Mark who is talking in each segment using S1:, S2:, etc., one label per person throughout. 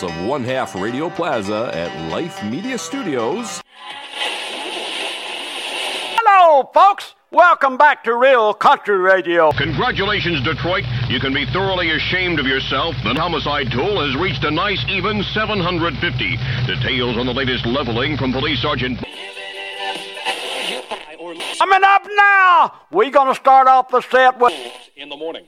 S1: bowels of one half Radio Plaza at Life Media Studios.
S2: Hello, folks. Welcome back to Real Country Radio.
S3: Congratulations, Detroit. You can be thoroughly ashamed of yourself. The homicide toll has reached a nice even 750. Details on the latest leveling from Police Sergeant.
S2: Coming up now, we're going to start off the set with.
S4: In the morning.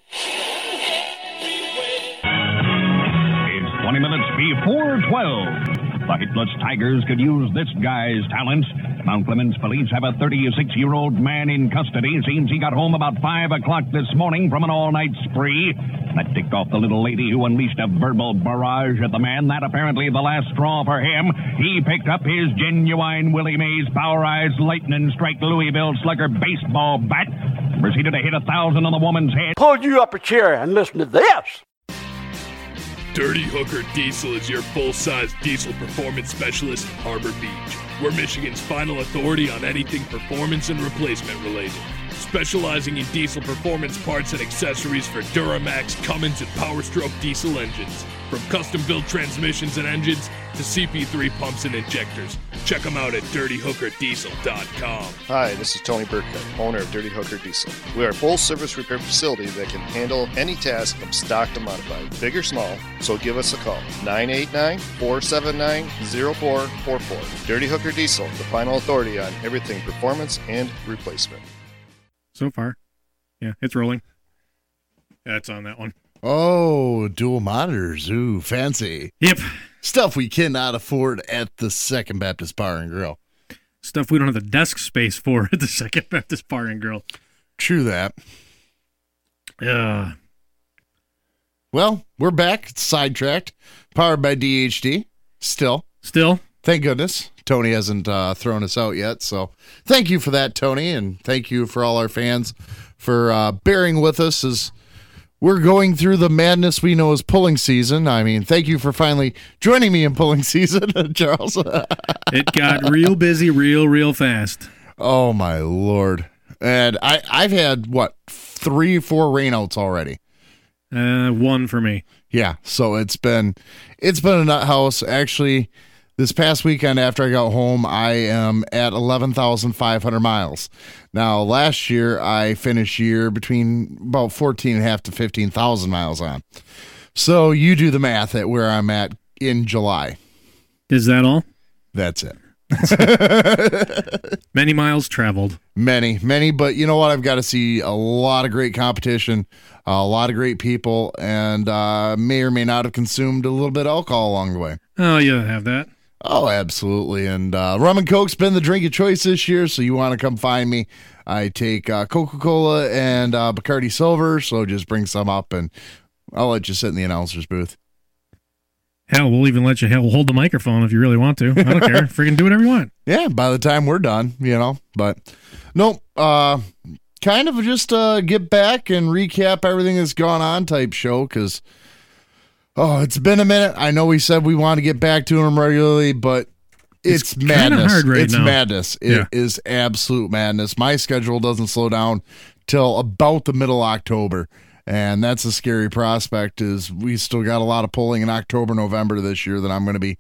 S5: 20 minutes before 12. The Hitless Tigers could use this guy's talents. Mount Clemens police have a 36-year-old man in custody. Seems he got home about 5 o'clock this morning from an all-night spree. That ticked off the little lady who unleashed a verbal barrage at the man. That apparently the last straw for him. He picked up his genuine Willie Mays Power Eyes Lightning Strike Louisville Slugger baseball bat. Proceeded to hit a thousand on the woman's head.
S2: Pull you up a chair and listen to this.
S6: Dirty Hooker Diesel is your full size diesel performance specialist in Harbor Beach. We're Michigan's final authority on anything performance and replacement related. Specializing in diesel performance parts and accessories for Duramax, Cummins, and Powerstroke diesel engines. From custom built transmissions and engines to CP3 pumps and injectors. Check them out at dirtyhookerdiesel.com.
S7: Hi, this is Tony Burkett, owner of Dirty Hooker Diesel. We are a full service repair facility that can handle any task from stock to modified, big or small, so give us a call. 989 479 0444. Dirty Hooker Diesel, the final authority on everything performance and replacement.
S8: So far. Yeah, it's rolling. That's on that one.
S9: Oh, dual monitors. Ooh, fancy.
S8: Yep.
S9: Stuff we cannot afford at the Second Baptist Bar and Grill.
S8: Stuff we don't have the desk space for at the Second Baptist Bar and Grill.
S9: True that.
S8: Yeah.
S9: Well, we're back. It's sidetracked. Powered by DHD. Still.
S8: Still.
S9: Thank goodness. Tony hasn't uh, thrown us out yet. So thank you for that, Tony. And thank you for all our fans for uh, bearing with us as we're going through the madness we know as pulling season. I mean, thank you for finally joining me in pulling season, Charles.
S8: it got real busy, real, real fast.
S9: Oh my lord! And I, I've had what three, four rainouts already.
S8: Uh, one for me.
S9: Yeah, so it's been it's been a nut house. Actually, this past weekend after I got home, I am at 11,500 miles. Now, last year, I finished year between about 14 and a half to 15,000 miles on. So you do the math at where I'm at in July.
S8: Is that all?
S9: That's it.
S8: many miles traveled.
S9: Many, many, but you know what? I've got to see a lot of great competition, a lot of great people, and uh, may or may not have consumed a little bit of alcohol along the way.
S8: Oh, you have that.
S9: Oh, absolutely. And uh, rum and Coke's been the drink of choice this year, so you want to come find me. I take uh, Coca Cola and uh, Bacardi Silver, so just bring some up and I'll let you sit in the announcer's booth.
S8: Hell, we'll even let you hell, hold the microphone if you really want to. I don't care. Freaking do whatever you want.
S9: Yeah, by the time we're done, you know. But nope. Uh, kind of just uh, get back and recap everything that's gone on type show because Oh, it's been a minute. I know we said we want to get back to them regularly, but it's,
S8: it's
S9: madness.
S8: Right
S9: it's
S8: now.
S9: madness. It
S8: Yeah.
S9: is absolute madness. My schedule doesn't slow down till about the middle of October. And that's a scary prospect is we still got a lot of polling in October, November this year that I'm going to be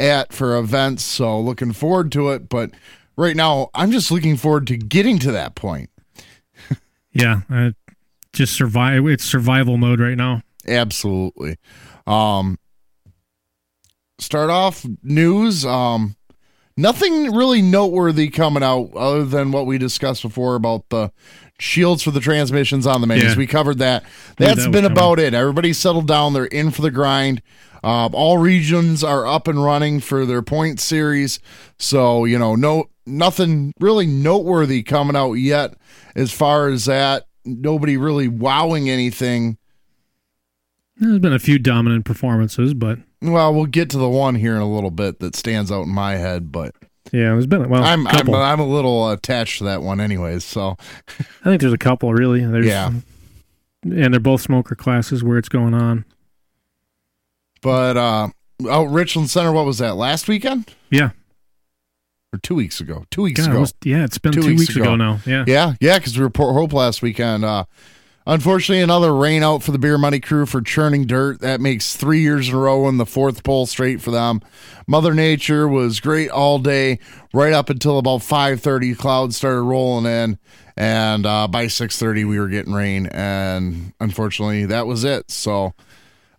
S9: at for events. So looking forward to it. But right now, I'm just looking forward to getting to that point.
S8: Yeah, uh, just survive. It's survival mode right now.
S9: Absolutely. Um, start off news. Um, nothing really noteworthy coming out other than what we discussed before about the shields for the transmissions on the minis.
S8: Yeah.
S9: We covered that. That's
S8: that was
S9: been about it. Everybody's settled down. They're in for the grind. Um, all regions are up and running for their point series. So, you know, no nothing really noteworthy coming out yet as far as that. Nobody really wowing anything.
S8: There's been a few dominant performances, but
S9: Well, we'll get to the one here in a little bit that stands out in my head, but
S8: yeah, there's been well,
S9: I'm
S8: a
S9: I'm. I'm a little attached to that one, anyways. So
S8: I think there's a couple really. There's,
S9: Yeah.
S8: and they're both smoker classes where it's going on.
S9: But uh out Richland Center, what was that last weekend
S8: Yeah,
S9: or two weeks ago? Two weeks
S8: God, it
S9: ago.
S8: was- yeah, it's been
S9: Two
S8: two,
S9: weeks
S8: weeks, ago.
S9: ago.
S8: now. Yeah,
S9: Yeah, yeah, because we were Port Hope last weekend. Uh, unfortunately, another rain out for the Beer Money crew for churning dirt. That makes three years in a row and the fourth pole straight for them. Mother Nature was great all day, right up until about 5:30. Clouds started rolling in, and uh, by 6:30 we were getting rain, and unfortunately that was it. So.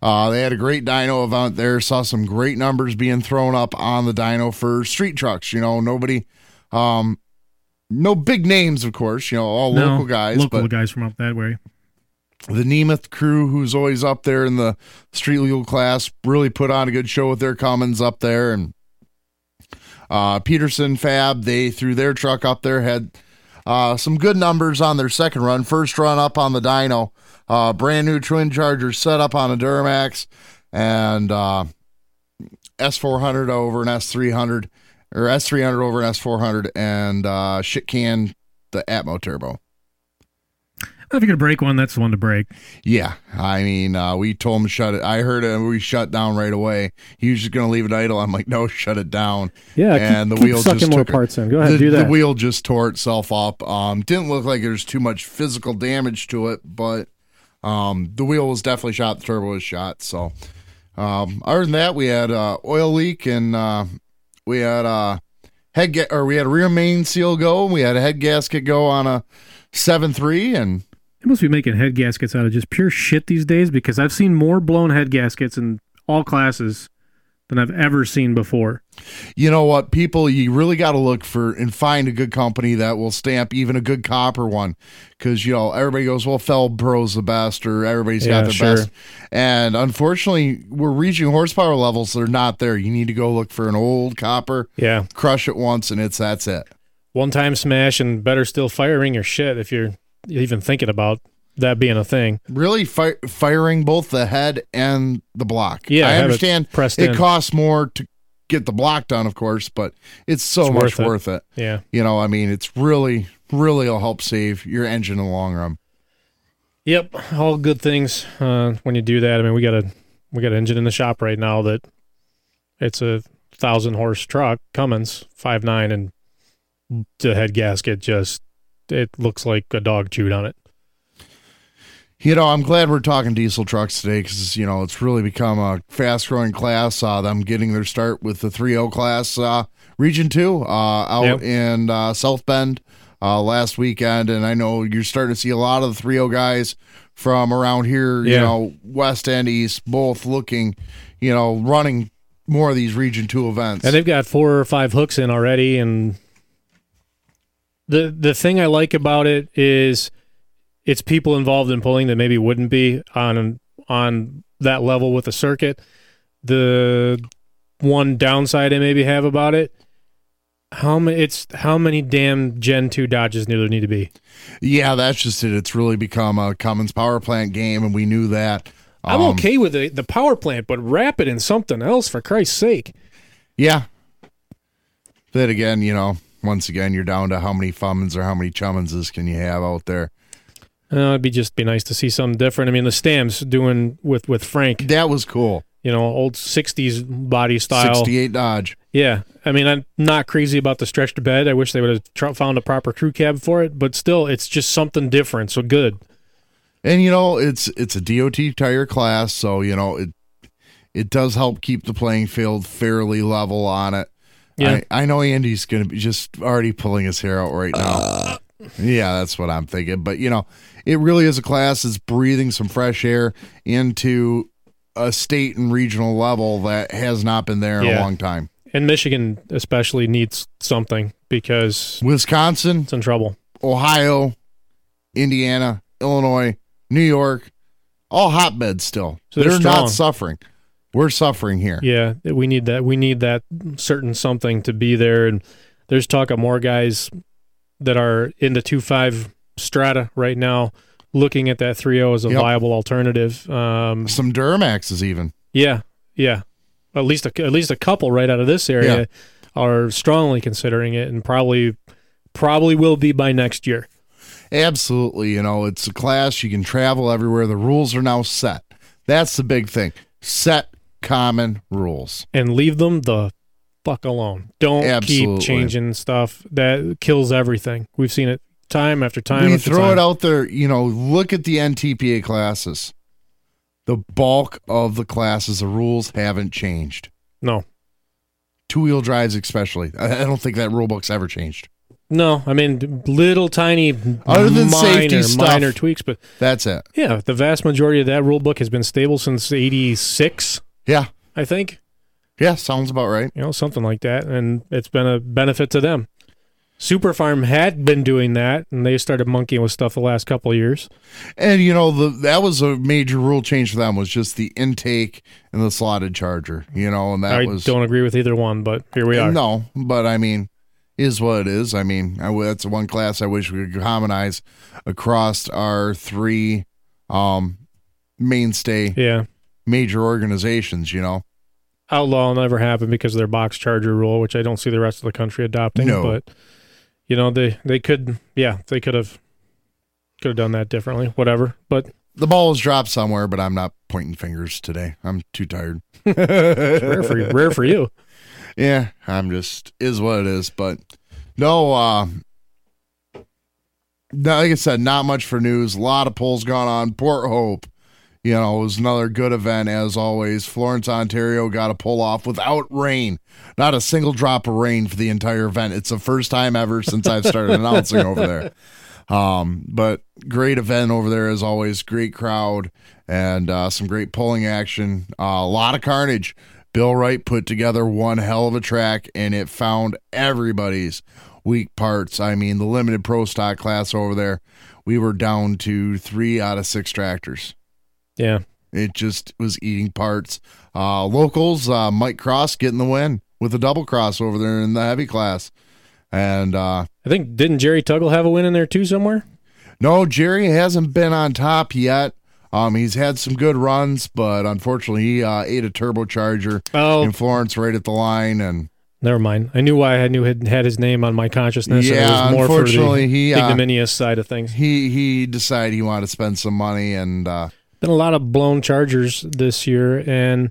S9: Uh, they had a great dyno event there. Saw some great numbers being thrown up on the dyno for street trucks. You know, nobody, um, no big names, of course. You know, all
S8: No,
S9: local guys,
S8: local guys from up that way.
S9: The Nemeth crew, who's always up there in the street legal class, really put on a good show with their Cummins up there. And uh, Peterson Fab, they threw their truck up there, had uh, some good numbers on their second run. First run up on the dyno, uh, brand new twin charger set up on a Duramax, and uh, S400 over an S300, or S300 over an S400, and uh, shit can the Atmo turbo.
S8: If you're gonna break one, that's the one to break.
S9: Yeah, I mean, uh, we told him to shut it. I heard it. We shut down right away. He was just going to leave it idle. I'm like, no, shut it down.
S4: Yeah, keep-
S9: and the
S4: keep
S9: wheel
S4: sucking
S9: just
S4: more
S9: took
S4: parts in. Go ahead,
S9: the,
S4: do that.
S9: The wheel just tore itself up. Um, didn't look like there's too much physical damage to it, but um, the wheel was definitely shot. The turbo was shot. So, um, other than that, we had uh, oil leak and uh, we had uh, head ga- or we had a rear main seal go. We had a head gasket go on a seven three and.
S8: They must be making head gaskets out of just pure shit these days because I've seen more blown head gaskets in all classes than I've ever seen before.
S9: you know what people you really got to look for and find a good company that will stamp even a good copper one because you know everybody goes well Fel-Pro's the best or everybody's
S4: Yeah,
S9: got their
S4: sure.
S9: best and unfortunately we're reaching horsepower levels that are not there you need to go look for an old copper
S4: Yeah.
S9: crush it once and it's that's it
S4: One time smash and better still firing your shit if you're even thinking about that being a thing.
S9: really fi- firing both the head and the block
S4: Yeah,
S9: i
S4: it
S9: understand
S4: pressed
S9: it costs more to get the block done of course but it's so
S4: It's
S9: much
S4: worth it.
S9: worth it
S4: Yeah.
S9: you know i mean it's really really will help save your engine in the long run
S4: Yep, all good things uh, when you do that. I mean, we got a we got an engine in the shop right now that it's a thousand horse truck, Cummins five nine, and the head gasket just it looks like a dog chewed on it.
S9: You know, I'm glad we're talking diesel trucks today because you know it's really become a fast-growing class. Uh, them getting their start with the 3.0 class, uh, Region Two, uh, out
S4: Yep.
S9: in uh, South Bend uh, last weekend, and I know you're starting to see a lot of the 3.0 guys from around here. You know, West and East, both looking, you know, running more of these Region Two events.
S4: And they've got four or five hooks in already. And the the thing I like about it is it's people involved in pulling that maybe wouldn't be on on that level with the circuit. The one downside I maybe have about it, how many it's how many damn Gen two Dodges do there need to be?
S9: yeah, that's just it. It's really become a Cummins power plant game, and we knew that.
S4: I'm
S9: Um,
S4: okay with the, the power plant, but wrap it in something else for Christ's sake.
S9: Yeah. Then again, you know, once again, you're down to how many Fummins or how many Chummonses can you have out there.
S4: Uh, it'd be just be nice to see something different. I mean, the Stams doing with with Frank,
S9: That was cool.
S4: you know, old '60s body style.
S9: 68 Dodge.
S4: Yeah, I mean, I'm not crazy about the stretched bed. I wish they would have tr- found a proper crew cab for it, but still, it's just something different. So good.
S9: And you know, it's it's a DOT tire class, so you know, it it does help keep the playing field fairly level on it.
S4: Yeah.
S9: I, I know Andy's gonna be just already pulling his hair out right now. Uh. yeah, that's what I'm thinking. But you know, it really is a class that's breathing some fresh air into a state and regional level that has not been there in a long time.
S4: And Michigan especially needs something because
S9: Wisconsin,
S4: it's in trouble.
S9: Ohio, Indiana, Illinois, New York, all hotbeds still.
S4: So they're
S9: they're not suffering. We're suffering here.
S4: Yeah, we need that. We need that certain something to be there. And there's talk of more guys that are in the two five strata right now, looking at that 3.0 as a
S9: Yep.
S4: viable alternative. Um,
S9: Some Duramaxes even.
S4: yeah, yeah. At least a, at least a couple right out of this area
S9: Yeah.
S4: are strongly considering it, and probably probably will be by next year.
S9: Absolutely. You know, it's a class. You can travel everywhere. The rules are now set. That's the big thing. Set common rules.
S4: and leave them the fuck alone. Don't
S9: Absolutely.
S4: keep changing stuff. That kills everything. We've seen it time after time.
S9: we
S4: after
S9: throw
S4: time.
S9: it out there. You know, look at the NTPA classes. The bulk of the classes, the rules haven't changed.
S4: No,
S9: Two wheel drives, especially. I I don't think that rule book's ever changed.
S4: no. I mean, little tiny,
S9: Other than
S4: minor,
S9: safety stuff.
S4: minor tweaks, but
S9: That's it.
S4: yeah, the vast majority of that rule book has been stable since '86.
S9: Yeah.
S4: I think.
S9: Yeah, sounds about right.
S4: you know, something like that, and it's been a benefit to them. Super Farm had been doing that, and they started monkeying with stuff the last couple of years.
S9: And you know, the that was a major rule change for them was just the intake and the slotted charger. You know, and that
S4: I
S9: was
S4: don't agree with either one, but here we are.
S9: No, but I mean, is what it is. I mean, I, that's one class I wish we could harmonize across our three um mainstay
S4: Yeah,
S9: major organizations. You know,
S4: outlaw will never happen because of their box charger rule, which I don't see the rest of the country adopting.
S9: No.
S4: But you know, they they could, yeah, they could have could have done that differently. Whatever, but
S9: the ball was dropped somewhere, but I'm not pointing fingers today. I'm too tired.
S4: rare for you. Rare for you.
S9: Yeah, I'm just is what it is. But no, uh no, like I said, not much for news. A lot of polls gone on. Port Hope, you know, it was another good event as always. Florence, Ontario got a pull off without rain. Not a single drop of rain for the entire event. It's the first time ever since I've started announcing over there. Um, but great event over there as always. Great crowd and uh, some great pulling action. Uh, a lot of carnage. Bill Wright put together one hell of a track, and it found everybody's weak parts. I mean, the limited pro stock class over there, we were down to three out of six tractors.
S4: Yeah,
S9: It just was eating parts. Uh, locals, uh, Mike Cross getting the win with a double cross over there in the heavy class. And uh,
S4: I think didn't Jerry Tuggle have a win in there too somewhere?
S9: no, Jerry hasn't been on top yet. Um, he's had some good runs, but unfortunately, he uh, ate a turbocharger
S4: Oh,
S9: in Florence right at the line, and
S4: Never mind. I knew why I knew had had his name on my consciousness. and
S9: Yeah,
S4: it was more for
S9: unfortunately,
S4: the
S9: he, uh,
S4: ignominious side of things.
S9: he he decided he wanted to spend some money, and uh,
S4: Been a lot of blown Chargers this year, and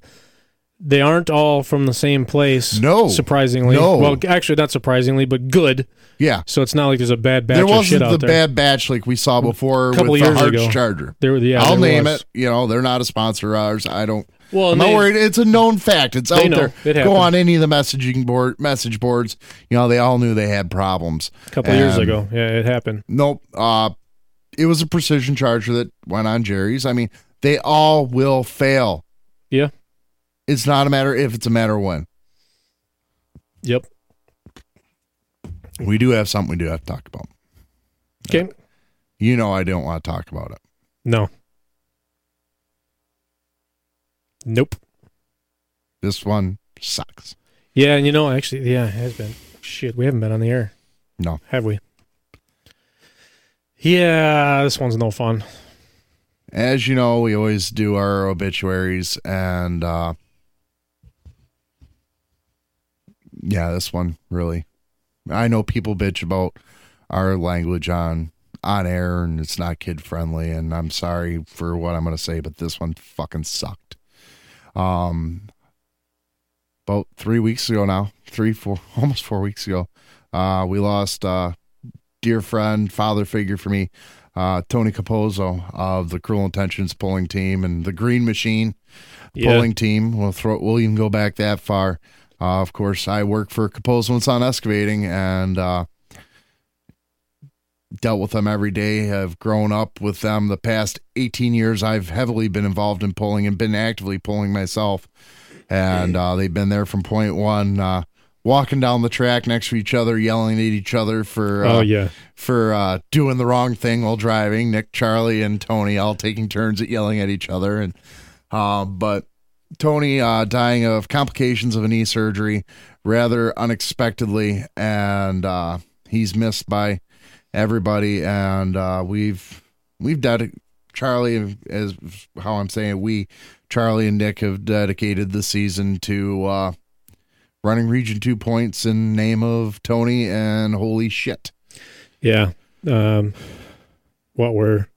S4: they aren't all from the same place.
S9: No.
S4: surprisingly.
S9: No.
S4: Well, actually, not surprisingly, but good.
S9: yeah,
S4: So it's not like there's a bad batch
S9: there
S4: of shit
S9: wasn't
S4: out
S9: the
S4: there.
S9: bad batch like we saw before A
S4: Couple
S9: with
S4: years
S9: the
S4: ago.
S9: Charger.
S4: There, yeah,
S9: I'll
S4: there
S9: name
S4: was.
S9: it. You know, they're not a sponsor of ours. I don't.
S4: Well,
S9: I'm
S4: and
S9: not
S4: they-
S9: worried. It's a known fact. It's out
S4: know.
S9: there.
S4: It
S9: Go on any of the messaging board message boards. You know, they all knew they had problems.
S4: A couple years ago, yeah, it happened.
S9: Nope. Uh, it was a precision charger that went on Jerry's. I mean, they all will fail.
S4: Yeah.
S9: It's not a matter if; it's a matter when.
S4: Yep.
S9: We do have something we do have to talk about.
S4: Okay.
S9: You know, I don't want to talk about it.
S4: No. Nope.
S9: This one sucks.
S4: Yeah, and you know, actually, yeah, it has been. Shit, we haven't been on the air,
S9: No.
S4: have we? Yeah, this one's no fun.
S9: As you know, we always do our obituaries, and uh, yeah, this one really. I know people bitch about our language on on air, and it's not kid friendly. And I'm sorry for what I'm going to say, but this one fucking sucked. Um, about three weeks ago now, three, four, almost four weeks ago, uh, we lost uh, dear friend, father figure for me, uh, Tony Capozzo of the Cruel Intentions pulling team and the Green Machine
S4: Yeah.
S9: pulling team. We'll throw. We'll even go back that far. Uh, of course, I work for Capozzo and Son Excavating and uh, dealt with them every day. Have grown up with them the past 18 years. I've heavily been involved in pulling and been actively pulling myself. And uh, they've been there from point one, uh, walking down the track next to each other, yelling at each other for uh,
S4: oh yeah,
S9: for uh, doing the wrong thing while driving. Nick, Charlie, and Tony all taking turns at yelling at each other. And uh, but Tony uh, dying of complications of a knee surgery rather unexpectedly, and uh, he's missed by everybody. And uh, we've we've dedicated Charlie as how I'm saying we Charlie and Nick have dedicated the season to uh, running Region Two points in name of Tony and holy shit.
S4: yeah. Um, what were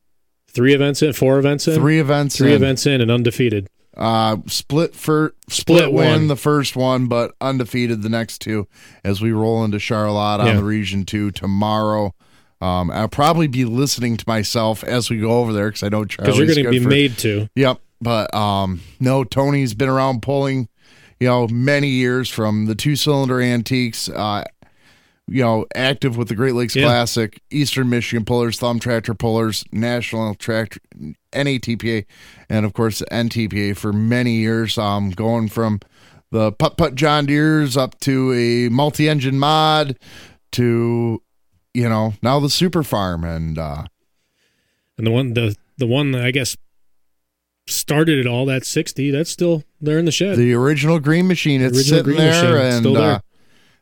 S4: three events in? Four events in?
S9: Three events.
S4: Three
S9: in.
S4: events in and undefeated.
S9: Uh, split for
S4: Split
S9: split, win
S4: one.
S9: the first one, but undefeated the next two. As we roll into Charlotte on
S4: Yeah.
S9: the Region Two tomorrow, Um, I'll probably be listening to myself as we go over there because I know Charlie's
S4: Because you're going to be
S9: for-
S4: made to.
S9: Yep. But um, no, Tony's been around pulling, you know, many years from the two cylinder antiques, uh, you know, active with the Great Lakes
S4: Yeah.
S9: Classic, Eastern Michigan pullers, thumb tractor pullers, National Tractor, NATPA, and of course NTPA for many years. Um, going from the putt putt John Deere's up to a multi engine mod to, you know, now the Super Farm and uh,
S4: And the one the the one that I guess started it all that 60, that's still there in the shed.
S9: the original green machine. It's
S4: original
S9: sitting
S4: green
S9: there,
S4: machine,
S9: and
S4: still there.
S9: Uh,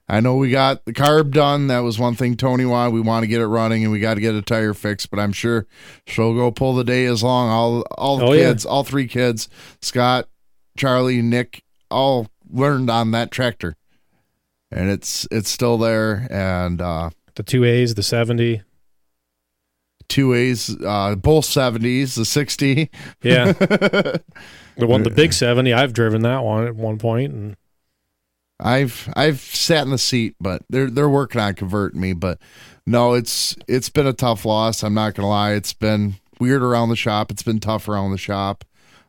S9: I know we got the carb done. That was one thing Tony wanted. We want to get it running, and we got to get a tire fixed. But I'm sure she'll go pull the day as long. All all the
S4: Oh, yeah.
S9: kids, all three kids, Scott, Charlie, Nick, all learned on that tractor, and it's it's still there. And uh,
S4: the two A's, the 70.
S9: Two A's, uh, both seventies, the sixty.
S4: Yeah. the one the big 70, I've driven that one at one point and
S9: I've I've sat in the seat, but they're they're working on converting me. But no, it's it's been a tough loss. I'm not gonna lie. It's been weird around the shop. It's been tough around the shop.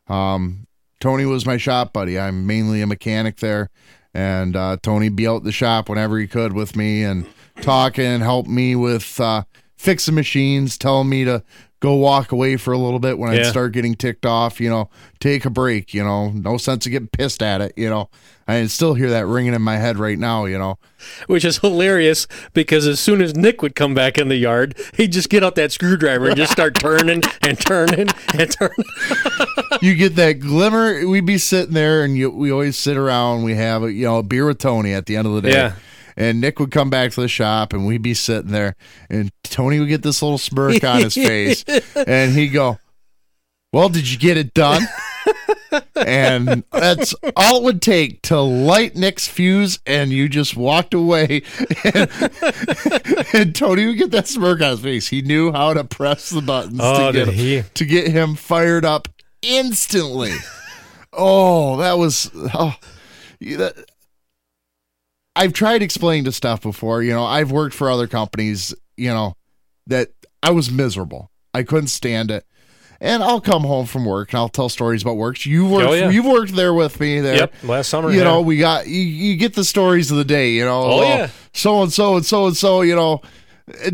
S9: Um, Tony was my shop buddy. I'm mainly a mechanic there, and uh, Tony be out the shop whenever he could with me and talking, and help me with uh, fixing machines, telling me to go walk away for a little bit when I'd start getting ticked off. You know, take a break. You know, no sense of getting pissed at it. You know, I can still hear that ringing in my head right now. You know,
S4: which is hilarious because as soon as Nick would come back in the yard, he'd just get out that screwdriver and just start turning and turning and turning.
S9: you get that glimmer. We'd be sitting there, and you, we always sit around. We have a, you know a beer with Tony at the end of the day.
S4: Yeah.
S9: And Nick would come back to the shop, and we'd be sitting there, and Tony would get this little smirk on his face, and he'd go, "Well, did you get it done?" and that's all it would take to light Nick's fuse, and you just walked away. And, and Tony would get that smirk on his face. He knew how to press the buttons
S4: Oh,
S9: to, get
S4: he?
S9: him, to get him fired up instantly. oh, that was. Oh, that, I've tried explaining to stuff before. You know, I've worked for other companies. You know, that I was miserable. I couldn't stand it. And I'll come home from work and I'll tell stories about work. You worked,
S4: Oh, yeah.
S9: you've worked there with me. There,
S4: Yep, last summer,
S9: You
S4: yeah.
S9: know, we got you, you. get the stories of the day. You know,
S4: Oh, yeah.
S9: so and so and so and so. You know,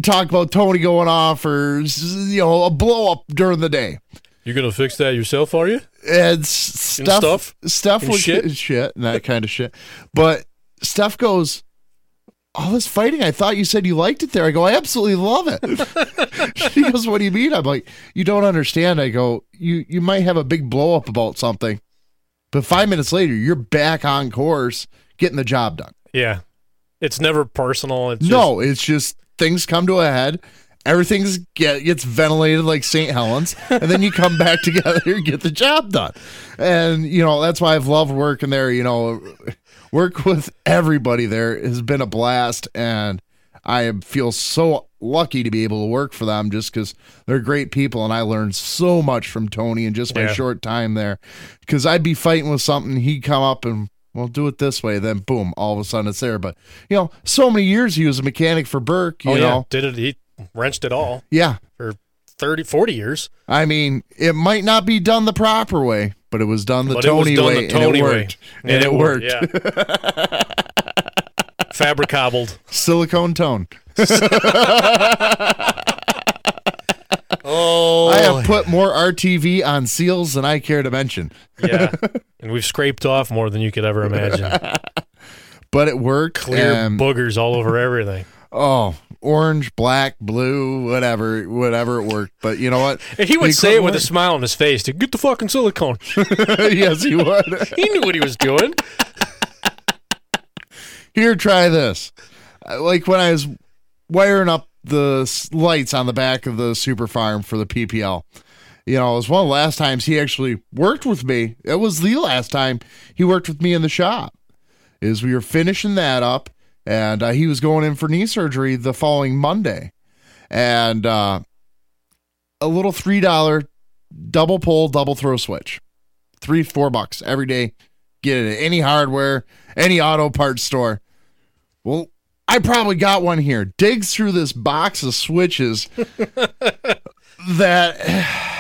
S9: talk about Tony going off or you know a blow up during the day
S4: You're gonna fix that yourself, are you?
S9: and stuff,
S4: stuff?
S9: stuff,
S4: And
S9: with
S4: shit?
S9: shit and that kind of shit. But stuff goes. All this fighting, I thought you said you liked it there. I go, I absolutely love it. she goes, What do you mean? I'm like, You don't understand. I go, You you might have a big blow up about something, but five minutes later, you're back on course getting the job done.
S4: Yeah. It's never personal. It's just,
S9: no, it's just things come to a head. Everything's get gets ventilated like St. Helens, and then you come back together and get the job done. And you know that's why I've loved working there. You know, work with everybody there has been a blast, and I feel so lucky to be able to work for them just because they're great people, and I learned so much from Tony in just my
S4: Yeah.
S9: short time there. Because I'd be fighting with something, he'd come up and well, do it this way. Then boom, all of a sudden it's there. But you know, so many years he was a mechanic for Burke. You
S4: Oh, yeah.
S9: know,
S4: Did it, he wrenched it all
S9: yeah.
S4: for 30, 40 years.
S9: I mean, it might not be done the proper way, but it was done the
S4: But
S9: Tony
S4: done
S9: way,
S4: the Tony
S9: and it
S4: way.
S9: worked. And, it worked.
S4: Yeah. Fabricable.
S9: Silicone tone.
S4: Oh,
S9: I have put more RTV on seals than I care to mention,
S4: yeah. And we've scraped off more than you could ever imagine.
S9: but it worked.
S4: Clear
S9: and-
S4: boogers all over everything.
S9: oh, orange, black, blue, whatever, whatever it worked. But you know what?
S4: And he would
S9: The
S4: say it with a smile on his face to get the fucking silicone.
S9: yes, he would.
S4: he knew what he was doing.
S9: Here, try this. Uh, Like when I was wiring up the lights on the back of the super farm for the PPL. You know, it was one of the last times he actually worked with me. It was the last time he worked with me in the shop. Is we were finishing that up, and uh, he was going in for knee surgery the following Monday, and uh, a little three dollar double pull, double throw switch, three four bucks every day. Get it at any hardware, any auto parts store. Well, I probably got one here. Digs through this box of switches that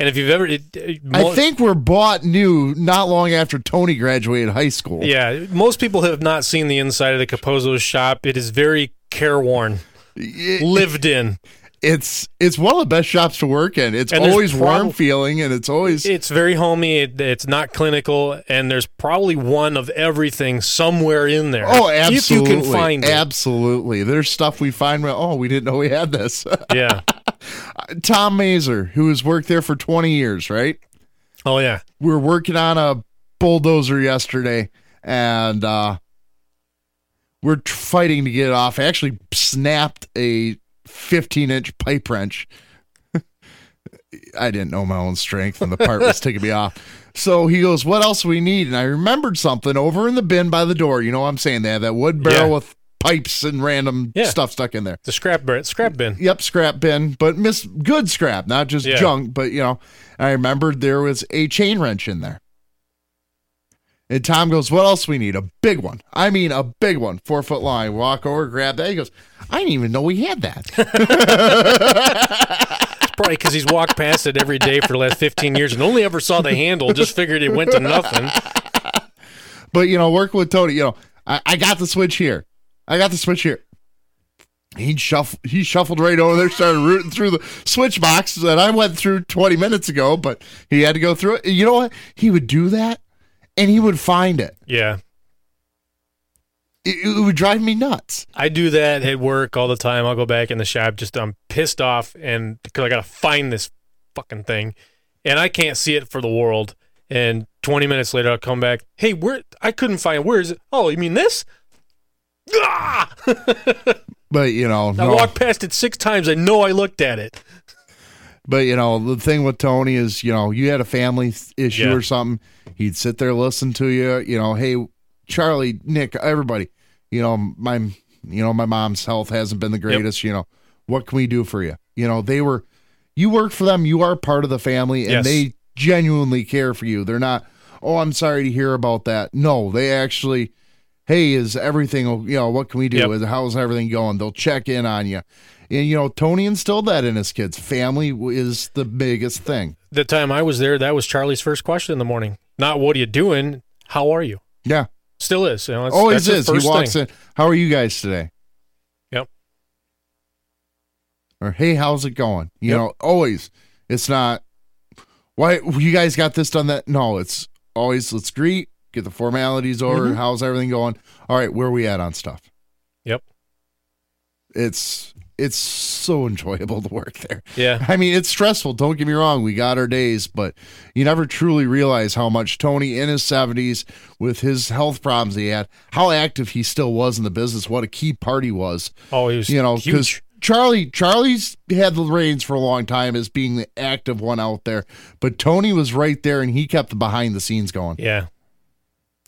S4: And if you've ever, it, it-
S9: I think we're bought new not long after Tony graduated high school.
S4: yeah, most people have not seen the inside of the Capozzo shop. It is very careworn, lived in.
S9: It's it's one of the best shops to work in. It's
S4: And
S9: always warm feeling and it's always
S4: It's very homey. It, it's not clinical, and there's probably one of everything somewhere in there.
S9: Oh, absolutely.
S4: If you can find it.
S9: Absolutely. There's stuff we find where, oh, we didn't know we had this.
S4: Yeah.
S9: Tom Mazer, who has worked there for 20 years, right?
S4: Oh yeah.
S9: We were working on a bulldozer yesterday and uh, we're fighting to get it off. I actually snapped a 15 inch pipe wrench. I didn't know my own strength and the part was taking me off. So he goes, What else do we need? And I remembered something over in the bin by the door. You know what I'm saying? They have that wood barrel
S4: Yeah.
S9: with pipes and random
S4: Yeah.
S9: stuff stuck in there.
S4: The scrap bin. Scrap bin.
S9: Yep, scrap bin, but miss good scrap, not just
S4: Yeah.
S9: junk. But you know, I remembered there was a chain wrench in there. And Tom goes, "What else we need? A big one. I mean, a big one, four foot long." I walk over, grab that. He goes, "I didn't even know we had that."
S4: It's probably because he's walked past it every day for the last 15 years and only ever saw the handle. Just figured it went to nothing.
S9: but you know, working with Tony, you know, I, I got the switch here. I got the switch here. He shuffled. He shuffled right over there, started rooting through the switch box that I went through 20 minutes ago. But he had to go through it. You know what? He would do that, and he would find it.
S4: Yeah.
S9: It, it would drive me nuts.
S4: I do that at work all the time. I'll go back in the shop just I'm pissed off and because I gotta find this fucking thing, and I can't see it for the world. And 20 minutes later, I'll come back. Hey, where? I couldn't find. Where is it? Oh, you mean this? Ah!
S9: But you know,
S4: I
S9: no.
S4: walked past it six times. I know I looked at it.
S9: But you know, the thing with Tony is, you know, you had a family issue
S4: Yeah.
S9: or something, he'd sit there, listen to you. You know, hey, Charlie, Nick, everybody. You know, my, you know, my mom's health hasn't been the greatest. You know, what can we do for you? You know, they were, you work for them. You are part of the family, and
S4: Yes.
S9: they genuinely care for you. They're not, oh, I'm sorry to hear about that. No, they actually. Hey, is everything you know? What can we do?
S4: Yep.
S9: How's everything going? They'll check in on you, and you know Tony instilled that in his kids. Family is the biggest thing.
S4: The time I was there, that was Charlie's first question in the morning. Not what are you doing? How are you?
S9: Yeah,
S4: Still is. You know,
S9: always is. He walks
S4: thing.
S9: in. How are you guys today?
S4: Yep.
S9: Or hey, how's it going? You
S4: Yep.
S9: know, always. It's not. Why you guys got this done that? No, it's always let's greet, get the formalities over.
S4: Mm-hmm.
S9: How's everything going? All right, where we at on stuff?
S4: Yep.
S9: It's it's so enjoyable to work there.
S4: Yeah.
S9: I mean, it's stressful. Don't get me wrong. We got our days, but you never truly realize how much Tony in his 70s, with his health problems he had, how active he still was in the business, what a key part he was.
S4: Oh, he was
S9: You know, because. Charlie, Charlie's had the reins for a long time as being the active one out there, but Tony was right there and he kept the behind the scenes going.
S4: Yeah.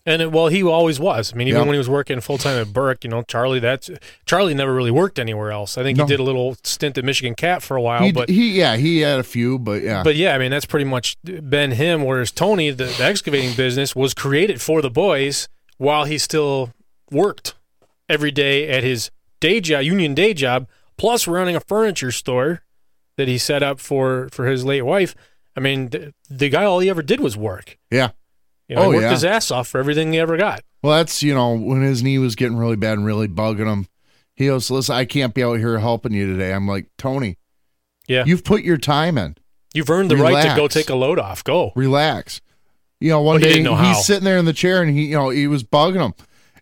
S4: And it, well, he always was. I mean, even
S9: Yeah.
S4: when he was working full time at Burke, you know, Charlie. That's Charlie never really worked anywhere else. I think
S9: No.
S4: he did a little stint at Michigan Cat for a while,
S9: He,
S4: but
S9: he, yeah, he had a few, but yeah.
S4: but yeah, I mean, that's pretty much been him. Whereas Tony, the, the excavating business, was created for the boys while he still worked every day at his day job, union day job, plus running a furniture store that he set up for for his late wife. I mean, the, the guy all he ever did was work.
S9: yeah.
S4: You know,
S9: Oh,
S4: he worked
S9: yeah.
S4: his ass off for everything he ever got.
S9: Well, that's you know when his knee was getting really bad and really bugging him. He goes, "Listen, I can't be out here helping you today." I'm like, Tony,
S4: Yeah.
S9: you've put your time in.
S4: You've earned the right to go take a load off. Go.
S9: Relax. You know, one
S4: he
S9: day he's sitting there in the chair and he, you know, he was bugging him,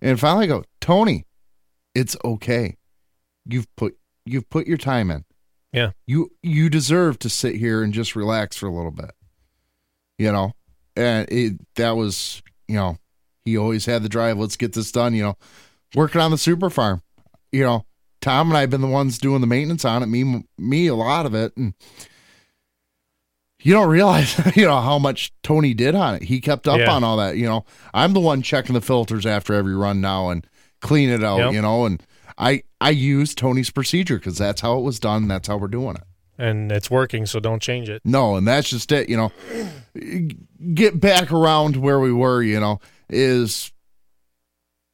S9: and finally I go, Tony, it's okay. You've put you've put your time in.
S4: Yeah.
S9: You you deserve to sit here and just relax for a little bit. You know, and it that was you know he always had the drive. Let's get this done. You know, working on the super farm. You know, Tom and I have been the ones doing the maintenance on it. Me me a lot of it, and you don't realize you know how much Tony did on it. He kept up
S4: Yeah.
S9: on all that. You know, I'm the one checking the filters after every run now and clean it out.
S4: Yep.
S9: You know, and I I use Tony's procedure because that's how it was done. That's how we're doing it.
S4: And it's working, so don't change it.
S9: No, and that's just it. You know, get back around where we were. You know, is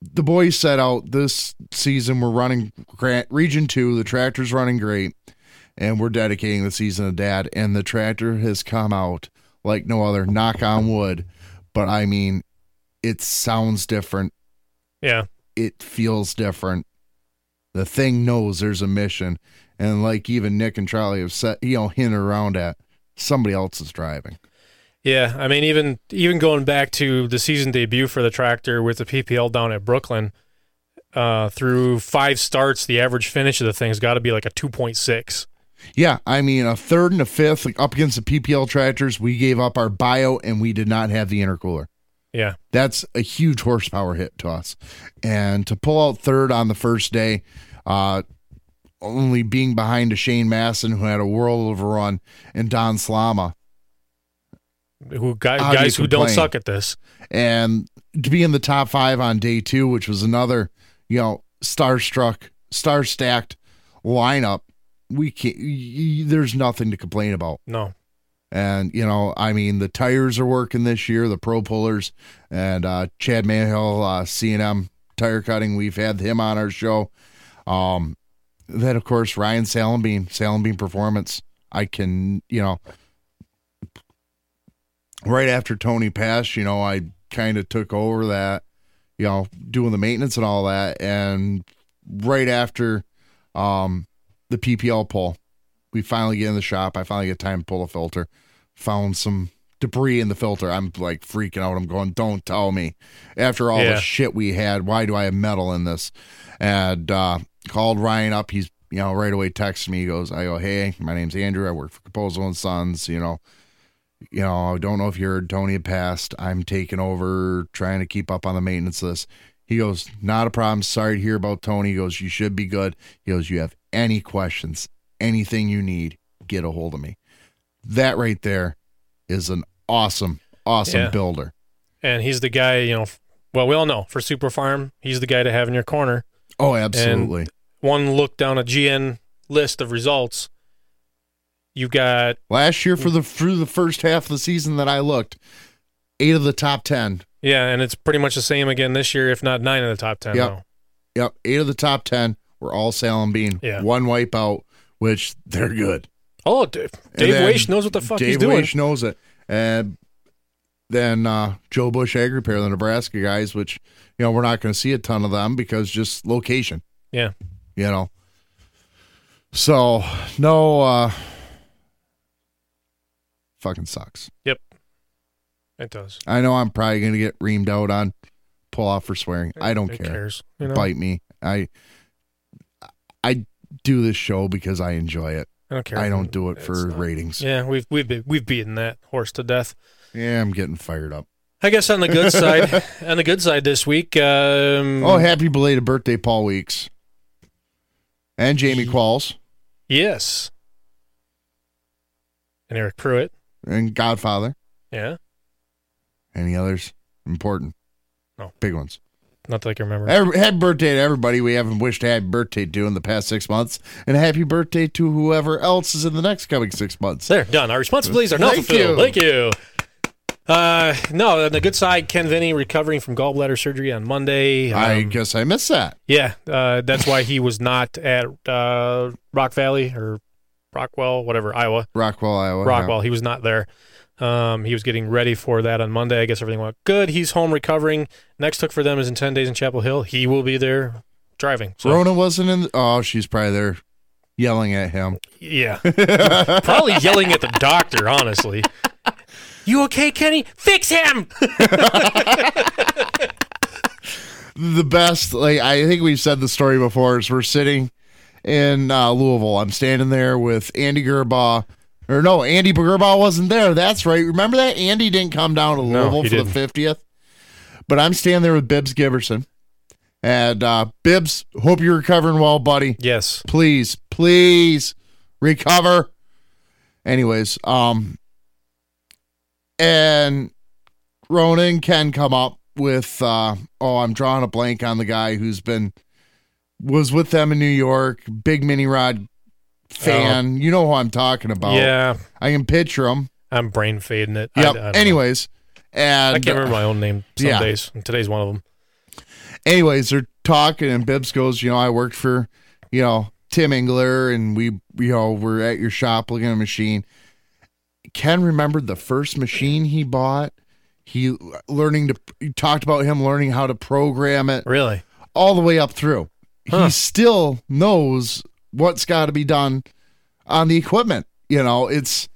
S9: the boys set out this season. We're running Grant Region Two. The tractor's running great, and we're dedicating the season to Dad. And the tractor has come out like no other. Knock on wood, but I mean, it sounds different.
S4: Yeah.
S9: It feels different. The thing knows there's a mission, and like even Nick and Charlie have set, you know, hinted around at somebody else is driving.
S4: Yeah, I mean, even even going back to the season debut for the tractor with the PPL down at Brooklyn, uh, through five starts, the average finish of the thing's got to be like a two point six.
S9: Yeah, I mean a third and a fifth like, up against the PPL tractors. We gave up our bio and we did not have the intercooler.
S4: Yeah,
S9: That's a huge horsepower hit to us. And to pull out third on the first day, uh, only being behind a Shane Masson who had a world of a run and Don Slama.
S4: who guys,
S9: do you
S4: guys who don't suck at this.
S9: And to be in the top five on day two, which was another, you know, starstruck, star stacked lineup, we can't, y- y- there's nothing to complain about.
S4: No,
S9: And, you know, I mean, the tires are working this year, the pro pullers, and uh, Chad Mayhill, uh, C&M tire cutting. We've had him on our show. Um, then, of course, Ryan Salenbien, Salenbien Performance. I can, you know, right after Tony passed, you know, I kind of took over that, you know, doing the maintenance and all that. And right after um, the PPL pull, we finally get in the shop. I finally get time to pull a filter. Found some debris in the filter. I'm like freaking out. I'm going, don't tell me. After all
S4: Yeah.
S9: the shit we had, why do I have metal in this? And uh, called Ryan up. He's, you know, right away texted me. He goes, I go, hey, my name's Andrew. I work for Capozzo and Sons. You know, you know, I don't know if you heard Tony had passed. I'm taking over, trying to keep up on the maintenance list. He goes, not a problem. Sorry to hear about Tony. He goes, you should be good. He goes, you have any questions, anything you need, get a hold of me. That right there is an awesome, awesome
S4: Yeah.
S9: builder.
S4: and he's the guy. You know, well, we all know for Super Farm, he's the guy to have in your corner.
S9: Oh, absolutely.
S4: One look down a GN list of results. You got
S9: Last year for the through the first half of the season that I looked, eight of the top ten.
S4: yeah, and it's pretty much the same again this year, if not nine of the top ten.
S9: Yep.
S4: now.
S9: Yep, eight of the top ten were all Salenbien.
S4: Yeah.
S9: One wipeout, which they're good.
S4: Oh, Dave, Dave Weish knows what the fuck
S9: Dave
S4: he's doing.
S9: Dave Weish knows it. And then uh, Joe Bush Ag Repair, the Nebraska guys, which you know we're not going to see a ton of them because just location.
S4: Yeah.
S9: You know. So no, uh fucking sucks.
S4: Yep, it does.
S9: I know I'm probably going to get reamed out on pull off for swearing. I don't
S4: Who
S9: care.
S4: cares? You know?
S9: Bite me. I I do this show because I enjoy it.
S4: I don't care.
S9: I don't do it
S4: It's
S9: for
S4: not-
S9: ratings.
S4: Yeah, we've we've been, we've beaten that horse to death.
S9: Yeah, I'm getting fired up.
S4: I guess on the good side, on the good side this week. Um,
S9: Oh, happy belated birthday, Paul Weeks. And Jamie Qualls
S4: yes, and Eric Pruitt.
S9: and Godfather.
S4: Yeah,
S9: Any others important?
S4: No.
S9: Big ones.
S4: Not that I can remember.
S9: Every, happy birthday to everybody we haven't wished happy birthday to in the past six months. And happy birthday to whoever else is in the next coming six months.
S4: There, done. Our responsibilities are now
S9: Thank
S4: fulfilled.
S9: you.
S4: Thank you. Uh, no, on the good side, Ken Vinny recovering from gallbladder surgery on Monday.
S9: I
S4: Um,
S9: guess I missed that.
S4: Yeah, uh, that's why he was not at uh, Rock Valley or Rockwell, whatever, Iowa.
S9: Rockwell, Iowa.
S4: Rockwell, he was not there. Um, he was getting ready for that on Monday. I guess everything went good. He's home recovering. Next hook for them is in 10 days in Chapel Hill. He will be there driving. So,
S9: Rona wasn't in. oh, she's probably there yelling at him.
S4: yeah. Probably yelling at the doctor, honestly. You okay, Kenny? Fix him!
S9: the best like i think we've said the story before is we're sitting in uh, louisville i'm standing there with andy gerbaugh or no andy gerbaugh wasn't there. That's right. Remember that? Andy didn't come down to
S4: No,
S9: louisville for
S4: didn't.
S9: the 50th but i'm standing there with bibbs Giberson, and uh bibbs hope you're recovering well buddy.
S4: Yes.
S9: please please recover. Anyways um and ronan can come up with uh oh i'm drawing a blank on the guy who's been was with them in new york big mini rod fan oh. you know who i'm talking about
S4: Oh. Yeah.
S9: i can picture him
S4: I'm brain fading it.
S9: Yep
S4: I, know.
S9: anyways and
S4: I can't remember my uh, own name some
S9: Yeah.
S4: days. and Today's one of them.
S9: anyways, they're talking, and Bibbs goes, you know, I worked for, you know, Tim Engler, and we, you know, we're at your shop looking at a machine. Ken remembered the first machine he bought. He learning to he talked about him learning how to program it
S4: Really?
S9: all the way up through.
S4: Huh.
S9: He still knows what's got to be done on the equipment. You know, it's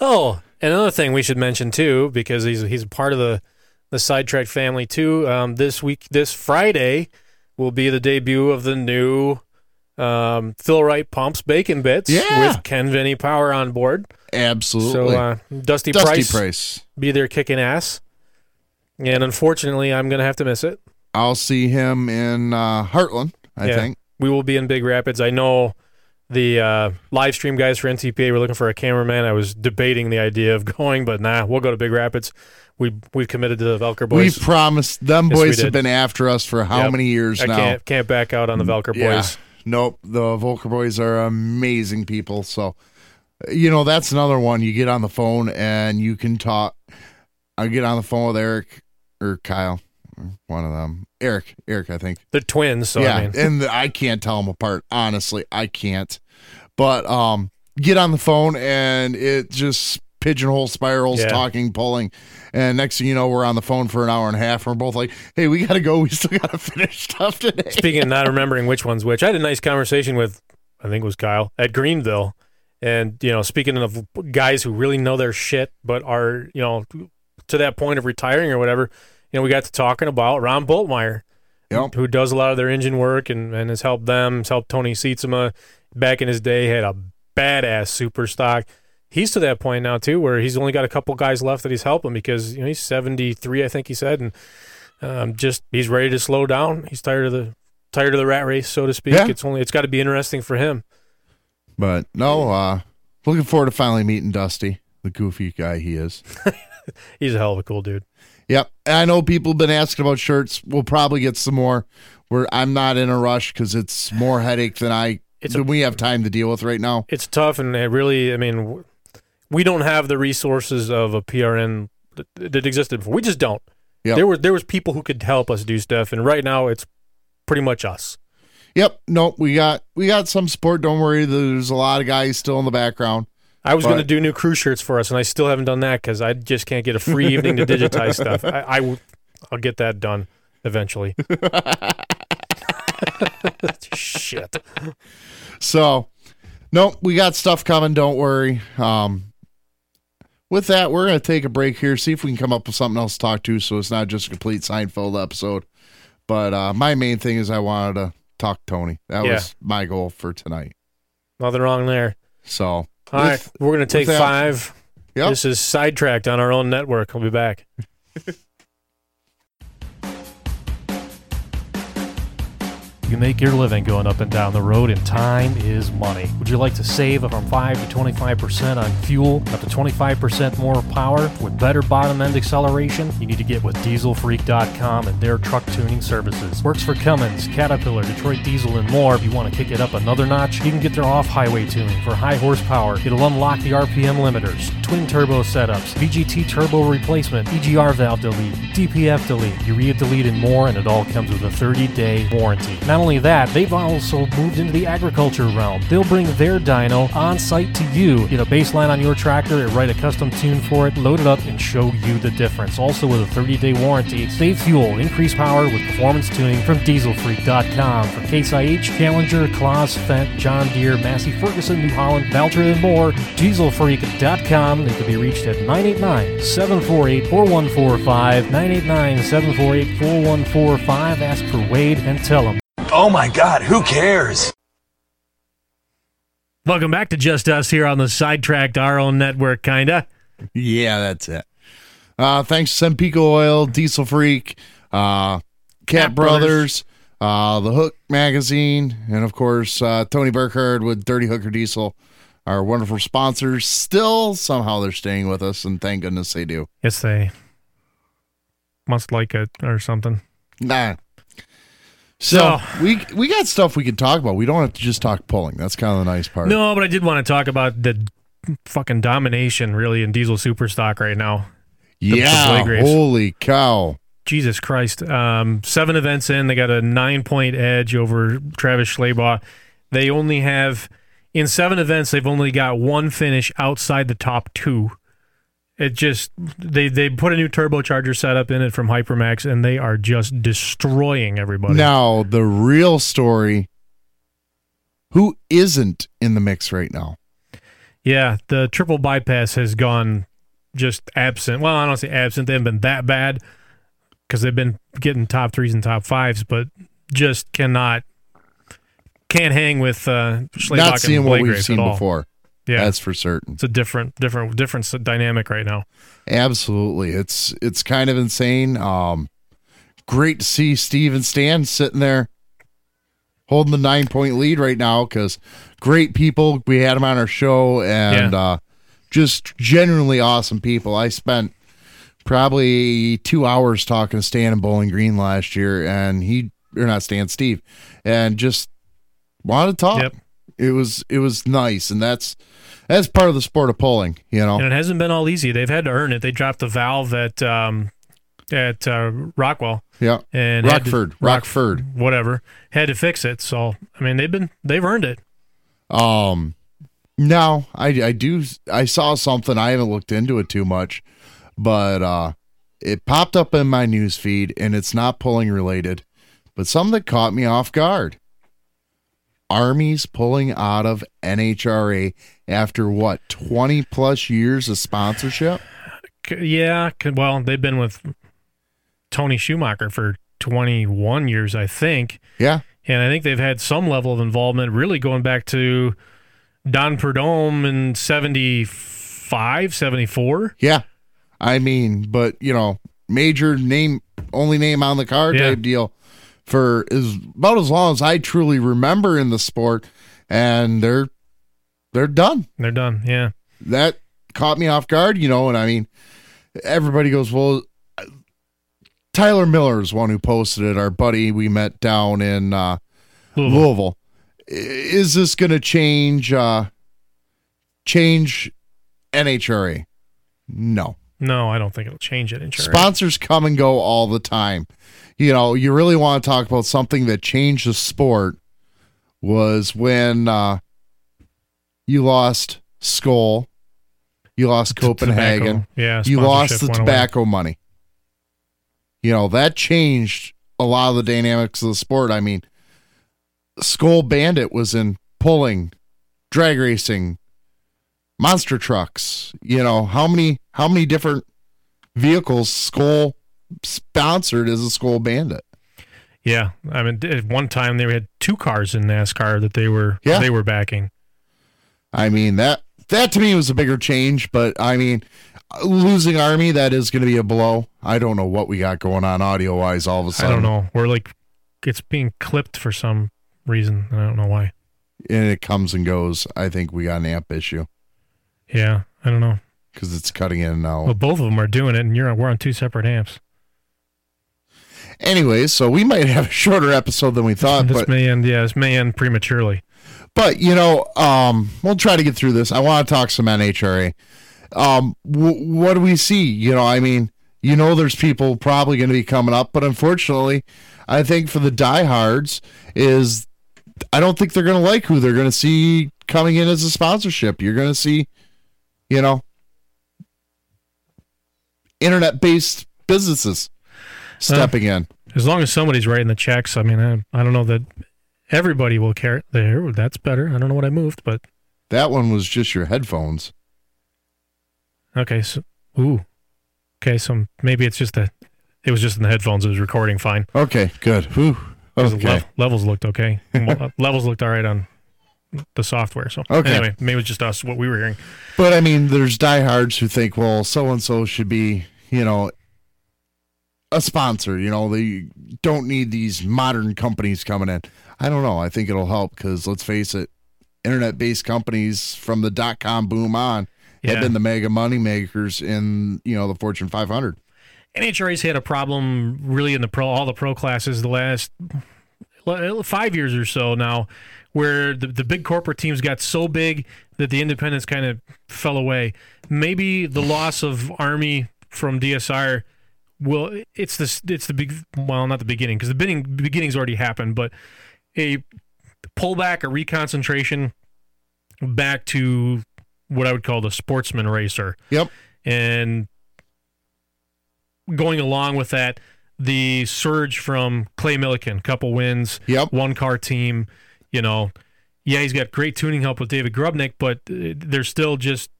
S4: Oh, another thing we should mention too, because he's he's a part of the the sidetrack family too. Um, this week, this Friday, will be the debut of the new um, Phil Wright pumps bacon bits
S9: Yeah.
S4: with Ken Vinny Power on board.
S9: absolutely
S4: So uh, Dusty,
S9: Dusty
S4: Price,
S9: Price.
S4: be there kicking ass. And unfortunately, I'm gonna have to miss it.
S9: I'll see him in uh, Heartland. I
S4: Yeah.
S9: think.
S4: We will be in Big Rapids. I know the uh, live stream guys for NTPA were looking for a cameraman. I was debating the idea of going, but nah, we'll go to Big Rapids. We we've committed to the Velker boys.
S9: We've promised them
S4: Yes,
S9: boys have been after us for how
S4: Yep.
S9: many years
S4: I
S9: now?
S4: can't can't back out on the Velker
S9: Yeah.
S4: boys.
S9: Nope. The Volker boys are amazing people. So, you know, that's another one. You get on the phone and you can talk. I get on the phone with Eric or Kyle, one of them. Eric, Eric, I think.
S4: They're twins, so
S9: yeah,
S4: I mean,
S9: and I can't tell them apart. Honestly, I can't. But um, get on the phone and it just pigeonhole spirals,
S4: Yeah.
S9: talking, pulling, and next thing you know, we're on the phone for an hour and a half. And we're both like, "Hey, we gotta go. We still gotta finish stuff today."
S4: speaking of not remembering which one's which, I had a nice conversation with I think it was Kyle at Greenville, and you know, speaking of guys who really know their shit but are you know to that point of retiring or whatever, you know, we got to talking about Ron Boltmeyer.
S9: Yep.
S4: who does a lot of their engine work and, and has helped them, has helped Tony Sietzema back in his day, had a badass super stock. He's to that point now too, where he's only got a couple guys left that he's helping because you know he's seventy three, I think he said, and um, just he's ready to slow down. He's tired of the tired of the rat race, so to speak.
S9: Yeah.
S4: It's only it's got to be interesting for him.
S9: But no, uh, looking forward to finally meeting Dusty, the goofy guy he is.
S4: He's a hell of a cool dude.
S9: Yep. And I know people have been asking about shirts. We'll probably get some more. Where I'm not in a rush because it's more headache than I
S4: It's
S9: than
S4: a-
S9: we have time to deal with right now.
S4: It's tough, and it really, I mean, we don't have the resources of a PRN that, that existed before. We just don't.
S9: Yep.
S4: There were there was people who could help us do stuff, and right now it's pretty much us.
S9: Yep. No, we got we got some support. Don't worry. There's a lot of guys still in the background.
S4: I was going to do new crew shirts for us, and I still haven't done that because I just can't get a free evening to digitize stuff. I, I w- I'll get that done eventually. Shit.
S9: So, no, we got stuff coming. Don't worry. Um, with that, we're going to take a break here, see if we can come up with something else to talk to so it's not just a complete Seinfeld episode. But uh, my main thing is I wanted to talk Tony. That
S4: Yeah.
S9: was my goal for tonight.
S4: Nothing wrong there.
S9: So,
S4: All right, we're going to take five.
S9: Yep.
S4: This is sidetracked on our own network. I'll be back. You make your living going up and down the road, and time is money. Would you like to save from 5 to 25% on fuel, up to 25% more power, with better bottom end acceleration? You need to get with dieselfreak.com and their truck tuning services. Works for Cummins, Caterpillar, Detroit Diesel, and more. If you want to kick it up another notch, you can get their off highway tuning for high horsepower. It'll unlock the RPM limiters, twin turbo setups, VGT turbo replacement, EGR valve delete, DPF delete, urea delete, and more, and it all comes with a 30 day warranty. Not only that, they've also moved into the agriculture realm. They'll bring their dyno on site to you, get a baseline on your tractor, write a custom tune for it, load it up, and show you the difference. Also, with a 30 day warranty, save fuel, increase power with performance tuning from dieselfreak.com. For Case IH, Challenger, Claas, Fendt, John Deere, Massey Ferguson, New Holland, Valtra, and more, dieselfreak.com. They can be reached at 989 748 4145. 989 748 4145. Ask for Wade and tell him.
S10: Oh my God, who cares?
S4: Welcome back to Just Us here on the Sidetracked Our Own Network, kinda.
S9: Yeah, that's it. Uh, thanks to Cenpeco Oil, Diesel Freak, uh, Cat,
S4: Cat
S9: Brothers, uh, The Hook Magazine, and of course, uh, Tony Burkhardt with Dirty Hooker Diesel, our wonderful sponsors. Still, somehow they're staying with us, and thank goodness they do.
S4: Yes, they must like it or something.
S9: Nah. So,
S4: So-
S9: we we got stuff we can talk about. We don't have to just talk pulling. That's kind of the nice part.
S4: No, but I did want to talk about the fucking domination really in diesel super stock right now. the
S9: yeah,
S4: grades.
S9: holy cow!
S4: Jesus Christ. Um, seven events in, they got a nine point edge over Travis Schleybaugh. They only have, in seven events, they've only got one finish outside the top two. It just they they put a new turbocharger setup in it from Hypermax, and they are just destroying everybody.
S9: Now the real story. Who isn't in the mix right now?
S4: Yeah, the triple bypass has gone just absent. Well, I don't say absent; they haven't been that bad because they've been getting top threes and top fives, but just cannot can't hang with uh,
S9: Not
S4: and
S9: seeing what we've seen before.
S4: Yeah,
S9: That's for certain.
S4: it's a different, different, different dynamic right now.
S9: Absolutely. It's it's kind of insane. Um great to see Steve and Stan sitting there holding the nine point lead right now because great people. We had them on our show and
S4: Yeah.
S9: uh just genuinely awesome people. I spent probably two hours talking to Stan and Bowling Green last year and he or not Stan, Steve, and just wanted to talk.
S4: Yep.
S9: It was it was nice and that's that's part of the sport of pulling, you know.
S4: And it hasn't been all easy. They've had to earn it. They dropped the valve at um, at uh, Rockwell.
S9: Yeah.
S4: and had to-
S9: Rockford.
S4: Rock-
S9: Rockford.
S4: whatever, had to fix it. So I mean, they've been they've earned it.
S9: Um, no, I I do I saw something I haven't looked into it too much, but uh, it popped up in my news feed and it's not pulling related, but something that caught me off guard. Army's pulling out of NHRA after what twenty plus years of sponsorship.
S4: Yeah, well, they've been with Tony Schumacher for 21 years, I think.
S9: Yeah,
S4: And I think they've had some level of involvement, really going back to Don Prudhomme in 75, 74.
S9: yeah. I mean, but you know, major name, only name on the card
S4: Yeah.
S9: type deal for is about as long as I truly remember in the sport, and they're they're done.
S4: They're done. Yeah.
S9: That caught me off guard, you know, and I mean, everybody goes, well. Tyler Miller is one who posted it. Our buddy we met down in uh,
S4: Louisville.
S9: Louisville. Is this going to change uh, change NHRA? No.
S4: No, I don't think it'll change it. Insurance.
S9: Sponsors come and go all the time. You know, you really want to talk about something that changed the sport was when uh, you lost Skoal, you lost Copenhagen,
S4: Tobacco. Yeah.
S9: you lost the
S4: went away.
S9: tobacco money. You know, that changed a lot of the dynamics of the sport. I mean, Skoal Bandit was in pulling, drag racing, monster trucks. You know, how many how many different vehicles Skoal sponsored as a Skoal Bandit?
S4: Yeah, I mean, at one time they had two cars in NASCAR that they were
S9: Yeah.
S4: they were backing.
S9: I mean that that to me was a bigger change, but I mean losing Army that is going to be a blow. I don't know what we got going on audio wise all of a sudden.
S4: I don't know. We're like, it's being clipped for some reason. and I don't know why.
S9: and it comes and goes. I think we got an amp issue
S4: Yeah, I don't know.
S9: because it's cutting in and out.
S4: Well, both of them are doing it, and you're we're on two separate amps.
S9: Anyways, so we might have a shorter episode than we thought,
S4: this
S9: but
S4: may end. Yeah, this may end prematurely.
S9: but you know, um, we'll try to get through this. I want to talk some NHRA. Um, w- what do we see? You know, I mean, you know, there's people probably going to be coming up, but unfortunately, I think for the diehards is I don't think they're going to like who they're going to see coming in as a sponsorship. You're going to see, you know, internet based businesses stepping in.
S4: As long as somebody's writing the checks, I mean, I, I don't know that everybody will care. There, that's better. I don't know what I moved, but
S9: That one was just your headphones.
S4: okay. So, ooh, okay. So maybe it's just that it was just in the headphones. It was recording fine.
S9: Okay, good.
S4: Ooh,
S9: Okay.
S4: lev- levels looked okay. Levels looked all right on the software. So
S9: Okay.
S4: anyway, maybe it was just us what we were hearing.
S9: But I mean, there's diehards who think, well, so and so should be, you know, a sponsor. You know, they don't need these modern companies coming in. I don't know. I think it'll help because let's face it, internet based companies from the dot com boom on
S4: Yeah.
S9: have been the mega money makers in, you know, the Fortune 500.
S4: NHRA's had a problem really in the pro all the pro classes the last five years or so now, where the, the big corporate teams got so big that the independents kind of fell away. Maybe the loss of Army from DSR will it's this it's the big well not the beginning because the beginning beginning's already happened, but a pullback a reconcentration back to what I would call the sportsman racer.
S9: Yep.
S4: And going along with that, the surge from Clay Millican, couple wins,
S9: Yep.
S4: one car team, you know. Yeah, he's got great tuning help with David Grubnic, but uh, they're still just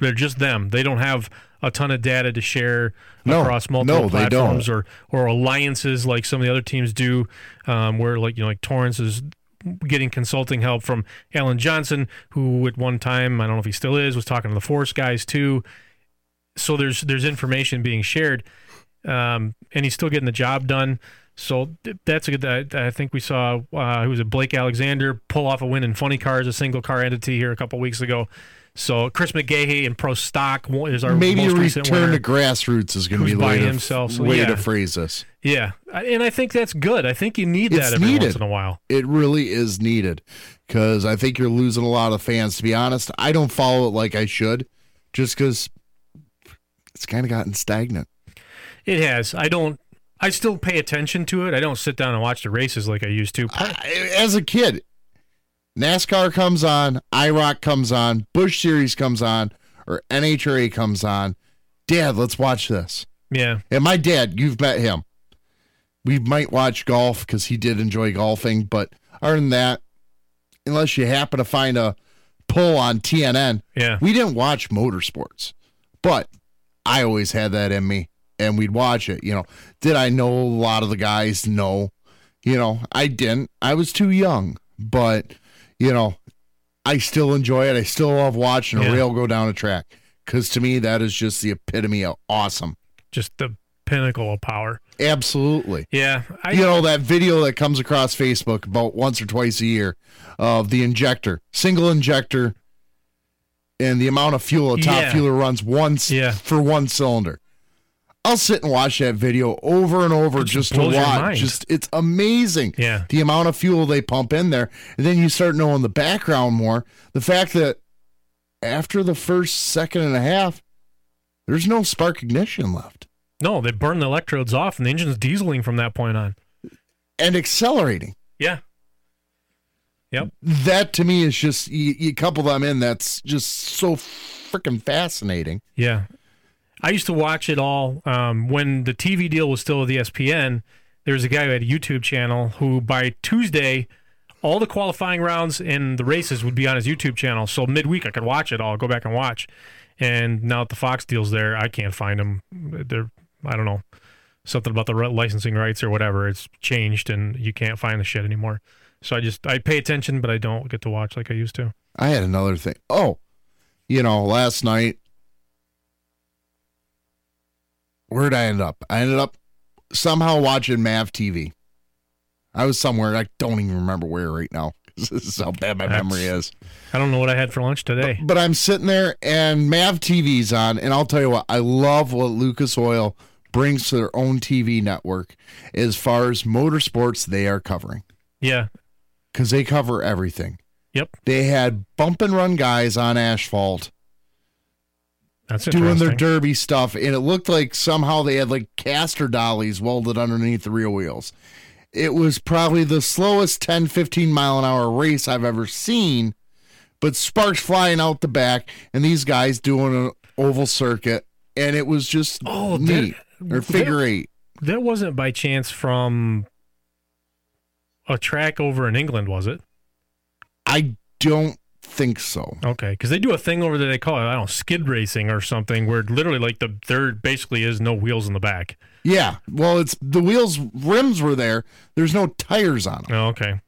S4: they're just them. They don't have a ton of data to share
S9: No,
S4: across multiple
S9: no,
S4: platforms or or alliances like some of the other teams do, um, where like you know like Torrence is getting consulting help from Alan Johnson, who at one time I don't know if he still is was talking to the Force guys too. So there's there's information being shared, um, and he's still getting the job done. So that's a good. I, I think we saw uh, who was it, Blake Alexander pull off a win in Funny Cars, a single car entity here a couple weeks ago. So Chris McGaha in Pro Stock is our
S9: Maybe
S4: most
S9: a
S4: recent
S9: return
S4: winner.
S9: to grassroots is going to be the way,
S4: by
S9: to,
S4: himself, so
S9: way
S4: yeah.
S9: to phrase this.
S4: Yeah, and I think that's good. I think you need
S9: It's
S4: that every
S9: needed.
S4: once in a while.
S9: It really is needed because I think you're losing a lot of fans. To be honest, I don't follow it like I should, just because it's kind of gotten stagnant.
S4: It has. I don't. I still pay attention to it. I don't sit down and watch the races like I used to.
S9: I- As a kid, NASCAR comes on, IROC comes on, Busch Series comes on, or NHRA comes on. Dad, let's watch this.
S4: Yeah,
S9: And my dad, you've met him. We might watch golf because he did enjoy golfing, but other than that, unless you happen to find a pull on TNN,
S4: yeah.
S9: we didn't watch motorsports. But I always had that in me, and we'd watch it. You know, did I know a lot of the guys? No. You know, I didn't. I was too young, but you know, I still enjoy it. I still love watching a
S4: Yeah.
S9: rail go down a track because to me that is just the epitome of awesome.
S4: Just the pinnacle of power.
S9: Absolutely.
S4: Yeah, I,
S9: you know that video that comes across Facebook about once or twice a year of the injector, single injector, and the amount of fuel a top
S4: Yeah.
S9: fueler runs once
S4: Yeah.
S9: for one cylinder. I'll sit and watch that video over and over
S4: just
S9: just to watch. Just it's amazing.
S4: Yeah.
S9: The amount of fuel they pump in there. And then you start knowing the background more. The fact that after the first second and a half, there's no spark ignition left.
S4: no, they burn the electrodes off, and the engine's dieseling from that point on.
S9: And accelerating.
S4: Yeah. Yep.
S9: that to me is just you, you couple them in that's just so freaking fascinating
S4: Yeah. I used to watch it all um, when the TV deal was still with ESPN. There was a guy who had a YouTube channel who, by Tuesday, all the qualifying rounds and the races would be on his YouTube channel. So midweek, I could watch it all, go back and watch. And now that the Fox deal's there, I can't find them. They're, I don't know, something about the licensing rights or whatever. It's changed, and you can't find the shit anymore. So I just I pay attention, but I don't get to watch like I used to.
S9: i had another thing oh you know last night where'd i end up i ended up somehow watching mav tv i was somewhere i don't even remember where right now. this is how bad my
S4: That's-
S9: memory is
S4: I don't know what I had for lunch today.
S9: but i'm sitting there and mav tv's on and i'll tell you what i love what lucas oil brings to their own tv network as far as motorsports they are covering
S4: Yeah.
S9: because they cover everything.
S4: Yep.
S9: They had bump and run guys on asphalt
S4: That's
S9: doing their derby stuff, and it looked like somehow they had like caster dollies welded underneath the rear wheels. It was probably the slowest 10, 15 mile an hour race I've ever seen, but sparks flying out the back, and these guys doing an oval circuit, and it was just
S4: Oh,
S9: neat.
S4: that-
S9: or figure
S4: that-
S9: eight.
S4: That wasn't by chance from a track over in England, was it?
S9: I don't think so.
S4: Okay, because they do a thing over there they call it I don't know skid racing or something, where literally like the there basically is no wheels in the back.
S9: Yeah, well, it's the wheels rims were there. There's no tires on them.
S4: Oh, okay.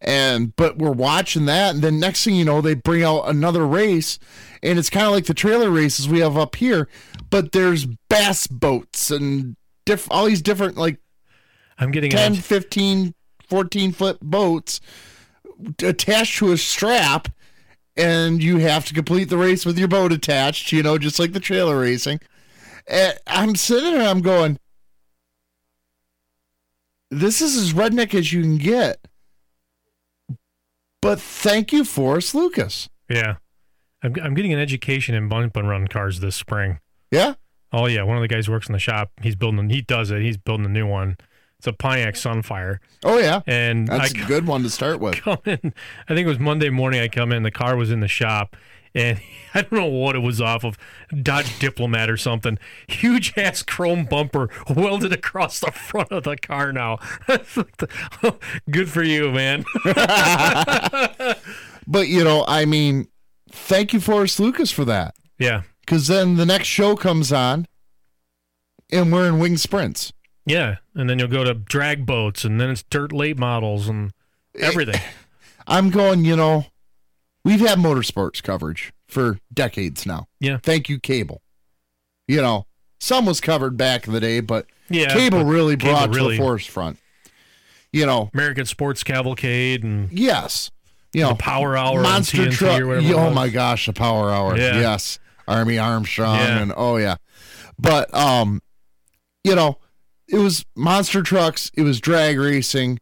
S9: and but we're watching that and then next thing you know they bring out another race and it's kind of like the trailer races we have up here but there's bass boats and diff- all these different like
S4: I'm getting
S9: 10
S4: an,
S9: 15 14 foot boats attached to a strap and you have to complete the race with your boat attached you know just like the trailer racing and i'm sitting there i'm going this is as redneck as you can get but thank you forrest lucas
S4: yeah. I'm I'm getting an education in bump and run cars this spring.
S9: yeah
S4: Oh yeah, one of the guys who works in the shop. He's building. He does it. He's building a new one. It's a Pontiac Sunfire.
S9: Oh yeah,
S4: and
S9: that's
S4: I
S9: a good one to start with.
S4: come in. I think it was Monday morning. I come in. The car was in the shop, and I don't know what it was off of Dodge Diplomat or something. Huge ass chrome bumper welded across the front of the car. Now, good for you, man.
S9: But you know, I mean, thank you, Forrest Lucas, for that.
S4: yeah,
S9: Because then the next show comes on, and we're in wing sprints.
S4: Yeah. And then you'll go to drag boats, and then it's dirt late models and everything.
S9: I'm going. You know, we've had motorsports coverage for decades now.
S4: Yeah.
S9: Thank you, cable. You know, some was covered back in the day, but
S4: Yeah,
S9: cable really
S4: cable
S9: brought to
S4: really-
S9: the forefront. You know,
S4: American Sports Cavalcade and
S9: yes. You know,
S4: the Power Hour
S9: monster truck. oh my gosh, the power hour.
S4: Yeah.
S9: Yes, Army Armstrong
S4: Yeah.
S9: and oh yeah, but um, you know, it was monster trucks. It was drag racing,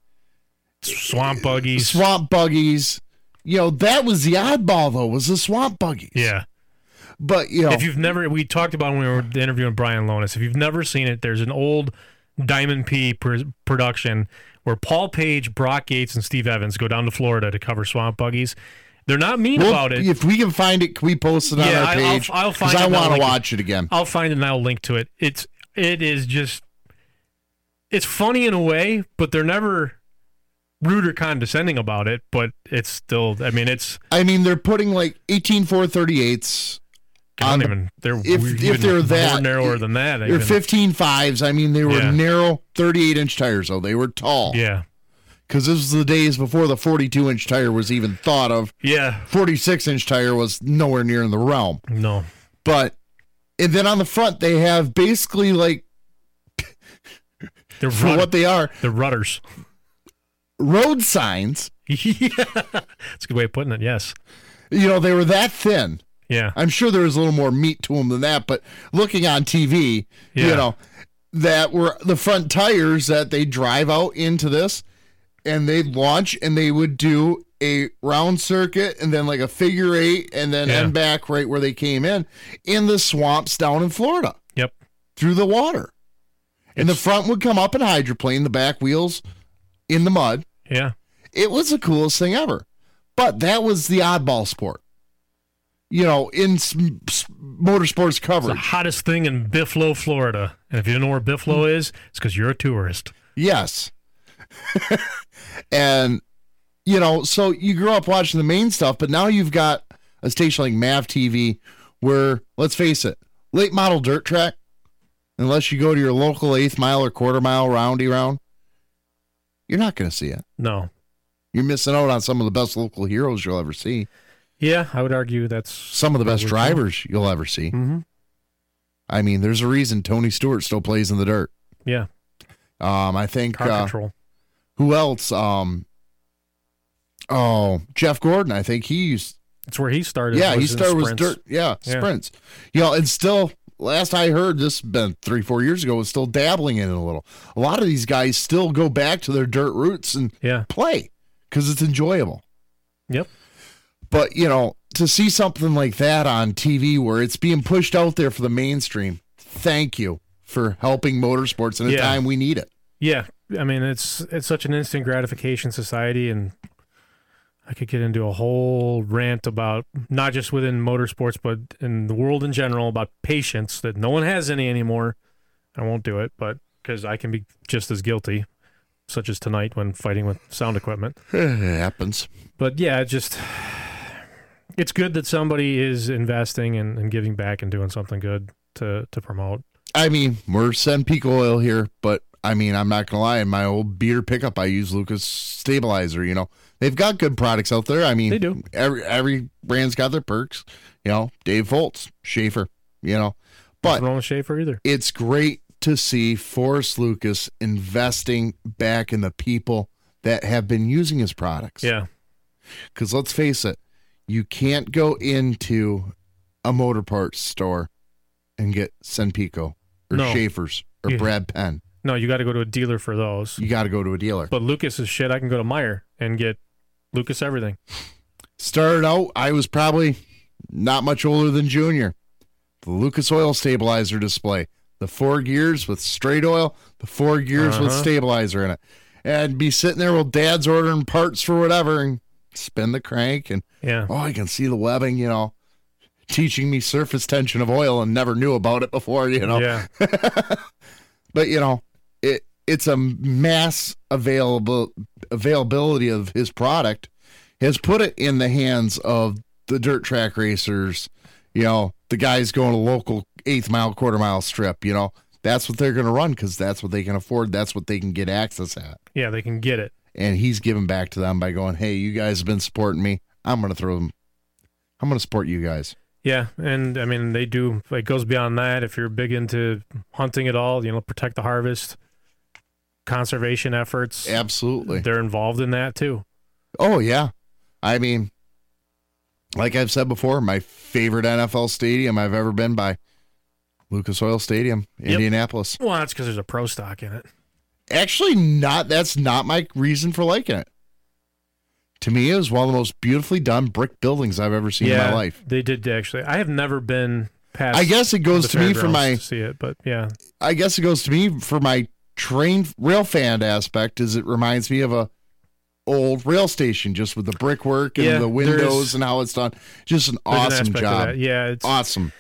S4: swamp buggies.
S9: swamp buggies. You know, that was the oddball though. Was the swamp buggies?
S4: Yeah.
S9: But you know,
S4: If you've never, we talked about when we were interviewing Brian Lonis. If you've never seen it, there's an old Diamond P pr- production where Paul Page, Brock Yates, and Steve Evans go down to Florida to cover swamp buggies. They're not mean
S9: we'll-
S4: about it.
S9: if we can find it, can we post it on
S4: Yeah,
S9: our
S4: I- I'll-
S9: page?
S4: I'll find
S9: I
S4: it I'll
S9: want to watch it again.
S4: I'll find it and I'll link to it. It's it is just it's funny in a way, but they're never rude or condescending about it. But it's still, I mean, it's
S9: I mean, they're putting like eighteen four thirty eights.
S4: I don't even. They're
S9: if
S4: weird-
S9: if they're
S4: more
S9: that
S4: narrower than that.
S9: they're
S4: even.
S9: 15 fives. I mean, they were
S4: Yeah.
S9: narrow 38 inch tires though. They were tall.
S4: Yeah,
S9: because this was the days before the 42 inch tire was even thought of.
S4: yeah.
S9: 46 inch tire was nowhere near in the realm.
S4: No,
S9: But and then on the front they have basically like
S4: they're
S9: for what they are
S4: they're rudders.
S9: road signs.
S4: yeah, that's a good way of putting it. Yes.
S9: You know, they were that thin.
S4: Yeah.
S9: I'm sure there was a little more meat to them than that, but looking on TV, you know, that were the front tires that they drive out into this and they'd launch and they would do a round circuit and then like a figure eight and then
S4: Yeah.
S9: end back right where they came in in the swamps down in Florida
S4: Yep.
S9: through the water. And the front would come up in hydroplane, the back wheels in the mud.
S4: Yeah.
S9: It was the coolest thing ever. But that was the oddball sport. You know, in motorsports
S4: It's the
S9: coverage.
S4: hottest thing in Bifflo, Florida. And if you don't know where Bifflo hmm. is, it's because you're a tourist.
S9: Yes. and, you know, so you grew up watching the main stuff, but now you've got a station like MAV TV where, let's face it, late model dirt track, unless you go to your local eighth mile or quarter mile roundy round, you're not going to see it.
S4: No.
S9: You're missing out on some of the best local heroes you'll ever see.
S4: Yeah, I would argue that's
S9: Some of the best drivers you'll ever see.
S4: Mhm.
S9: I mean, there's a reason Tony Stewart still plays in the dirt.
S4: yeah.
S9: Um, I think
S4: Car
S9: uh,
S4: control.
S9: who else? Um, oh, Jeff Gordon. I think he used.
S4: That's where he started.
S9: Yeah, he started with dirt. Yeah,
S4: Yeah.
S9: sprints. You know, and still, last I heard, this been three, four years ago, was still dabbling in it a little. A lot of these guys still go back to their dirt roots and
S4: Yeah.
S9: play because it's enjoyable.
S4: Yep.
S9: But you know, to see something like that on TV where it's being pushed out there for the mainstream, thank you for helping motorsports in a
S4: Yeah.
S9: time we need it.
S4: Yeah, I mean it's it's such an instant gratification society, and I could get into a whole rant about not just within motorsports, but in the world in general about patience that no one has any anymore. I won't do it, but because I can be just as guilty, such as tonight when fighting with sound equipment.
S9: it happens.
S4: But yeah, it just it's good that somebody is investing and, and giving back and doing something good to to promote.
S9: I mean, we're sending peak oil here, but I mean, I'm not gonna lie. In my old beater pickup, I use Lucas stabilizer. You know, they've got good products out there. I mean,
S4: They do.
S9: Every every brand's got their perks. You know, Dave Foltz, Schaefer. You know, but
S4: wrong with Schaefer either.
S9: it's great to see Forrest Lucas investing back in the people that have been using his products.
S4: Yeah,
S9: Because let's face it, you can't go into a motor parts store and get Cenpeco or
S4: No.
S9: Schaefer's or
S4: Yeah.
S9: Brad Penn.
S4: No, you got to go to a dealer for those.
S9: You got to go to a dealer.
S4: But Lucas is shit. I can go to Meijer and get Lucas everything.
S9: Started out, I was probably not much older than Junior. the Lucas Oil stabilizer display, the four gears with straight oil, the four gears with
S4: Uh-huh.
S9: stabilizer in it, and be sitting there while Dad's ordering parts for whatever, and spin the crank, and
S4: Yeah.
S9: oh, I can see the webbing, you know, teaching me surface tension of oil, and never knew about it before, you know.
S4: Yeah.
S9: but you know, it it's a mass available availability of his product has put it in the hands of the dirt track racers, you know, the guys going to local eighth mile, quarter mile strip, you know, that's what they're going to run because that's what they can afford. That's what they can get access at.
S4: Yeah, they can get it.
S9: And he's giving back to them by going, hey, you guys have been supporting me. I'm going to throw them. I'm going to support you guys.
S4: Yeah, and I mean they do. It goes beyond that. If you're big into hunting at all, you know, protect the harvest, conservation efforts.
S9: Absolutely,
S4: they're involved in that too.
S9: Oh yeah, I mean, like I've said before, my favorite NFL stadium I've ever been by, Lucas Oil Stadium,
S4: Yep.
S9: Indianapolis.
S4: Well, that's because there's a pro stock in it.
S9: Actually, not. That's not my reason for liking it. To me, it was one of the most beautifully done brick buildings I've ever seen
S4: yeah,
S9: in my life.
S4: They did actually. I have never been past.
S9: I guess it goes to me for my-
S4: to see it, but yeah,
S9: I guess it goes to me for my train rail fan aspect. Is it reminds me of a old rail station, just with the brickwork and
S4: Yeah,
S9: the windows and how it's done. Just an
S4: There's an
S9: awesome job.
S4: that. Yeah, it's
S9: awesome.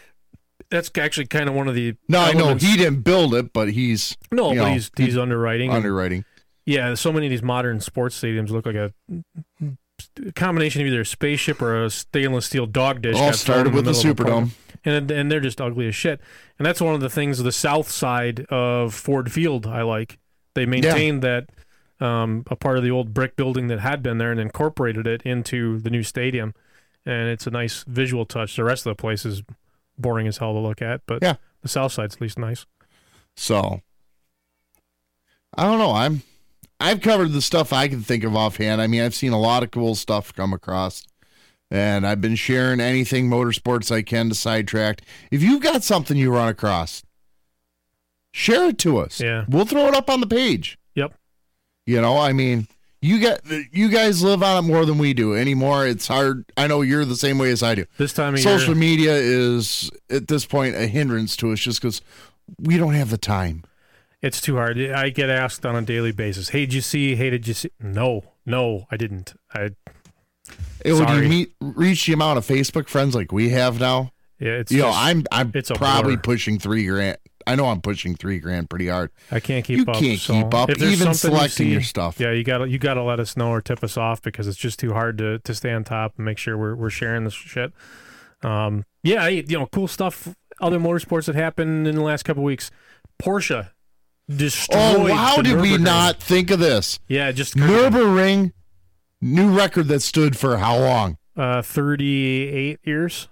S4: That's actually kind of one of the.
S9: No, I know he didn't build it, but he's
S4: No, but
S9: know,
S4: he's he's underwriting. and-
S9: underwriting.
S4: Yeah, so many of these modern sports stadiums look like a combination of either a spaceship or a stainless steel dog dish.
S9: All started with the
S4: middle of a
S9: Superdome.
S4: And and they're just ugly as shit. And that's one of the things the south side of Ford Field I like. They maintained that um, a part of the old brick building that had been there and incorporated it into the new stadium, and it's a nice visual touch. The rest of the place is boring as hell to look at, but
S9: Yeah.
S4: the south side's at least nice.
S9: So I don't know. I'm I've covered the stuff I can think of offhand. I mean, I've seen a lot of cool stuff come across. And I've been sharing anything motorsports I can to sidetrack. If you've got something you run across, share it to us.
S4: Yeah.
S9: We'll throw it up on the page.
S4: Yep.
S9: You know, I mean, you got you guys live on it more than we do anymore. It's hard. I know you're the same way as I do.
S4: This time of
S9: Social
S4: year,
S9: media is at this point a hindrance to us just because we don't have the time.
S4: It's too hard. I get asked on a daily basis, "Hey, did you see? Hey, did you see?" No, no, I didn't. I
S9: Hey, when you meet reach the amount of Facebook friends like we have now,
S4: yeah, it's
S9: you know, I'm I'm
S4: it's
S9: probably pushing three grand. I know I'm pushing three grand pretty hard.
S4: I can't keep
S9: You
S4: up.
S9: You can't
S4: so
S9: keep up, even
S4: something you
S9: selecting
S4: see-
S9: your stuff.
S4: Yeah, you gotta you gotta let us know or tip us off because it's just too hard to to stay on top and make sure we're we're sharing this shit. Um, yeah, you know, cool stuff. Other motorsports that happened in the last couple weeks. Porsche destroyed.
S9: Oh, how did we not think of this?
S4: Yeah, just
S9: Nürburgring, new record that stood for how long?
S4: uh, thirty-eight years.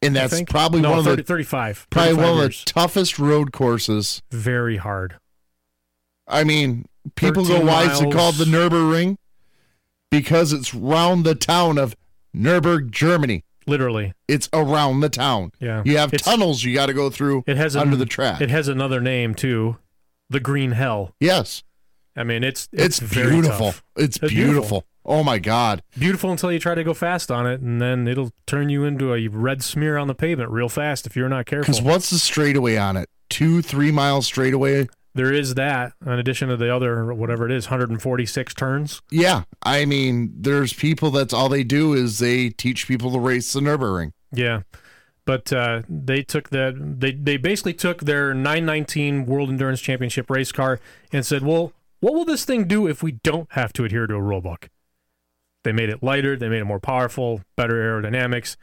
S9: And that's probably
S4: no,
S9: one of the
S4: 35.
S9: probably
S4: 35
S9: one of the toughest road courses.
S4: very hard.
S9: I mean, people go,
S4: 13
S9: why is it called the. Nürburgring? Because it's round the town of Nürburg, Germany.
S4: Literally,
S9: It's around the town.
S4: Yeah.
S9: You have
S4: It's-
S9: tunnels you got to go through
S4: it has
S9: under
S4: an-
S9: the track.
S4: It has another name too, the Green Hell.
S9: yes.
S4: I mean, it's
S9: It's,
S4: it's,
S9: beautiful. It's,
S4: It's
S9: beautiful.
S4: beautiful.
S9: Oh my God.
S4: Beautiful until you try to go fast on it, and then it'll turn you into a red smear on the pavement real fast if you're not careful.
S9: Because what's the straightaway on it? Two, three miles straightaway?
S4: There is that, in addition to the other whatever it is, 146 turns.
S9: Yeah. I mean, there's people that's all they do is they teach people to race the Nürburgring.
S4: Yeah, but uh, they took that. They they basically took their 919 World Endurance Championship race car and said, "Well, what will this thing do if we don't have to adhere to a rule book?" They made it lighter. They made it more powerful, better aerodynamics,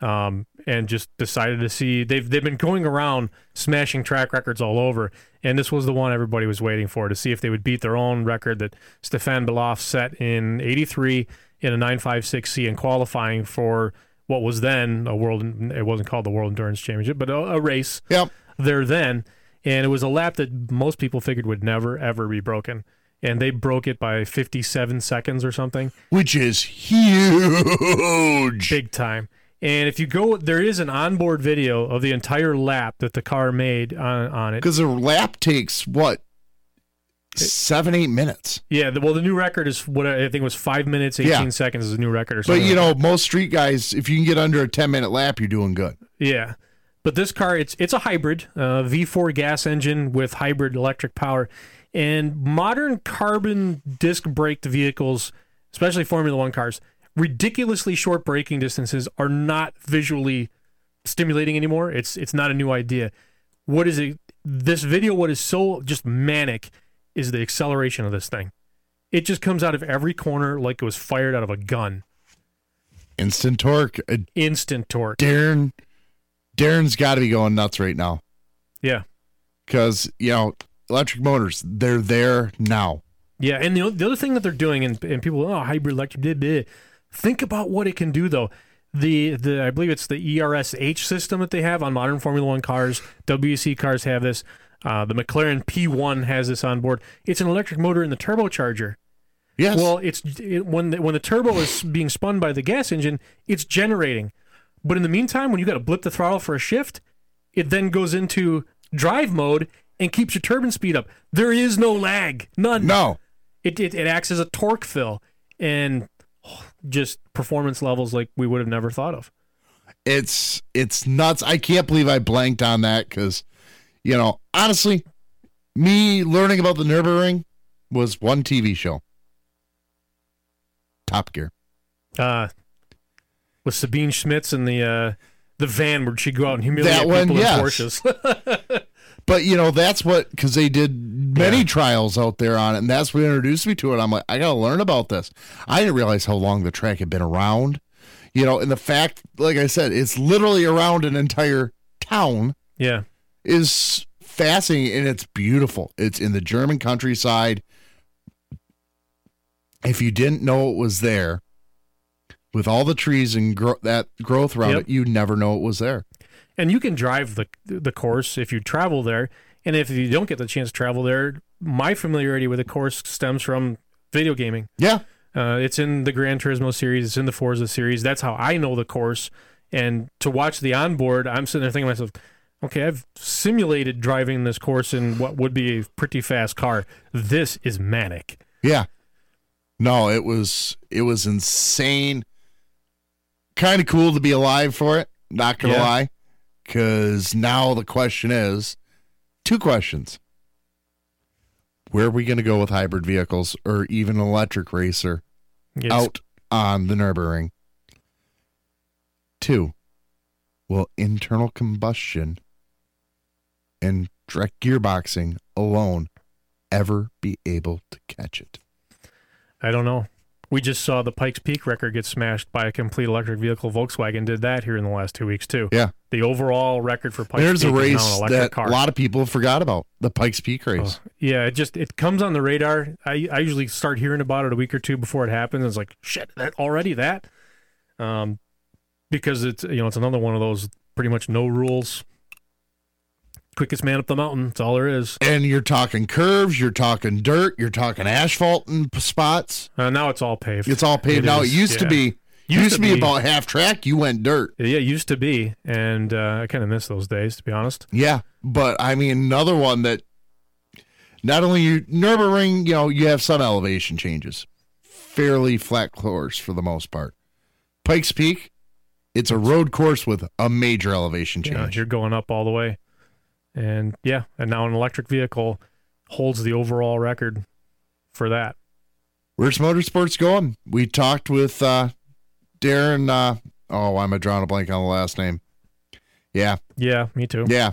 S4: um, and just decided to see. They've they've been going around smashing track records all over, and this was the one everybody was waiting for to see if they would beat their own record that Stefan Bellof set in '83 in a 956C and qualifying for what was then a world. It wasn't called the World Endurance Championship, but a, a race
S9: Yep.
S4: there then, and it was a lap that most people figured would never ever be broken. And they broke it by 57 seconds or something.
S9: Which is huge.
S4: Big time. And if you go, there is an onboard video of the entire lap that the car made on, on it.
S9: Because a lap takes what? Seven, eight minutes.
S4: Yeah, the, well, the new record is what I think was five minutes, 18
S9: Yeah.
S4: seconds is a new record or
S9: But
S4: something.
S9: you
S4: like
S9: know, most street guys, if you can get under a 10 minute lap, you're doing good.
S4: Yeah. But this car, it's it's a hybrid uh, V4 gas engine with hybrid electric power, and modern carbon disc braked vehicles, especially Formula One cars, ridiculously short braking distances are not visually stimulating anymore. It's it's not a new idea. What is it? This video, what is so just manic, is the acceleration of this thing. It just comes out of every corner like it was fired out of a gun.
S9: Instant torque. Uh,
S4: Instant torque.
S9: Darren, Darren's got to be going nuts right now
S4: Yeah.
S9: because you know electric motors. They're there now.
S4: Yeah, and the, the other thing that they're doing, and, and people, oh, hybrid electric, blah, blah. think about what it can do though. The the I believe it's the ERSH system that they have on modern Formula One cars. WEC cars have this. Uh, the McLaren P1 has this on board. It's an electric motor in the turbocharger.
S9: Yes.
S4: Well, it's it, when the, when the turbo is being spun by the gas engine, it's generating. But in the meantime, when you got to blip the throttle for a shift, it then goes into drive mode and keeps your turbine speed up. There is no lag, none.
S9: No.
S4: It it, it acts as a torque fill and oh, just performance levels like we would have never thought of.
S9: it's it's nuts. I can't believe I blanked on that because, you know, honestly, me learning about the Nurburgring was one TV show. Top Gear.
S4: Uh, with Sabine Schmitz and the uh, the van where she'd go out and humiliate
S9: That one,
S4: people
S9: yes.
S4: in Porsches.
S9: But you know, that's what because they did many trials out there on it, and that's what introduced me to it. I'm like, I gotta learn about this. I didn't realize how long the track had been around. You know, and the fact, like I said, it's literally around an entire town.
S4: yeah.
S9: is fascinating and it's beautiful. It's in the German countryside. If you didn't know it was there, with all the trees and gro- that growth around
S4: Yep.
S9: it, you never know it was there.
S4: and you can drive the the course if you travel there. And if you don't get the chance to travel there, my familiarity with the course stems from video gaming.
S9: Yeah,
S4: Uh, it's in the Gran Turismo series. It's in the Forza series. That's how I know the course. And to watch the onboard, I'm sitting there thinking to myself, okay, I've simulated driving this course in what would be a pretty fast car. This is manic.
S9: yeah. No, it was it was insane. Kind of cool to be alive for it. Not gonna
S4: Yeah.
S9: lie, because now the question is, two questions. Where are we going to go with hybrid vehicles or even electric racer
S4: It's-
S9: out on the Nürburgring? Two, will internal combustion and direct gearboxing alone ever be able to catch it?
S4: I don't know. We just saw the Pikes Peak record get smashed by a complete electric vehicle. Volkswagen did that here in the last two weeks too.
S9: Yeah.
S4: The overall record for Pikes
S9: There's
S4: Peak
S9: a race that
S4: car.
S9: a lot of people forgot about the Pikes Peak race.
S4: Yeah, it just it comes on the radar. I I usually start hearing about it a week or two before it happens. It's like shit, that already that, um, because it's you know it's another one of those pretty much no rules, quickest man up the mountain. That's all there is.
S9: And you're talking curves, you're talking dirt, you're talking asphalt p- spots.
S4: Uh, now it's all paved.
S9: It's all paved now. It used to be used, to be, about half track. You went dirt.
S4: Yeah, used to be, and uh, I kind of miss those days to be honest.
S9: Yeah, but I mean another one that not only you Nurburgring, you know, you have some elevation changes, fairly flat course for the most part. Pikes Peak, it's a road course with a major elevation
S4: Yeah,
S9: change.
S4: you're going up all the way, and yeah, and now an electric vehicle holds the overall record for that.
S9: Where's motorsports going? We talked with uh, Darren. Uh, oh, I'm a drawing a blank on the last name. Yeah,
S4: Yeah, me too.
S9: yeah.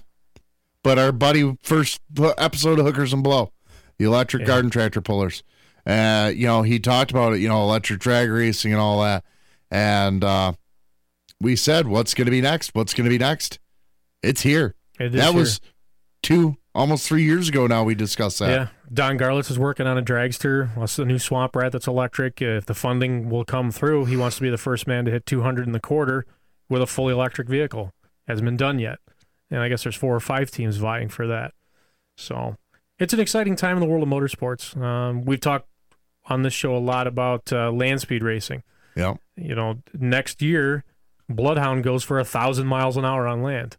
S9: But our buddy, first episode of Hookers and Blow, the electric
S4: Yeah.
S9: garden tractor pullers. Uh, you know, he talked about it. You know, electric drag racing and all that. And uh, we said, "What's going to be next? What's going to be next?" It's here.
S4: It
S9: that
S4: here.
S9: was two, almost three years ago. Now we discussed that.
S4: Yeah, Don Garlits is working on a dragster. The new swamp rat that's electric? If the funding will come through, he wants to be the first man to hit 200 in the quarter with a fully electric vehicle. Hasn't been done yet, and I guess there's four or five teams vying for that. So it's an exciting time in the world of motorsports. Um, we've talked on this show a lot about uh, land speed racing.
S9: Yeah.
S4: You know, next year, Bloodhound goes for a thousand miles an hour on land.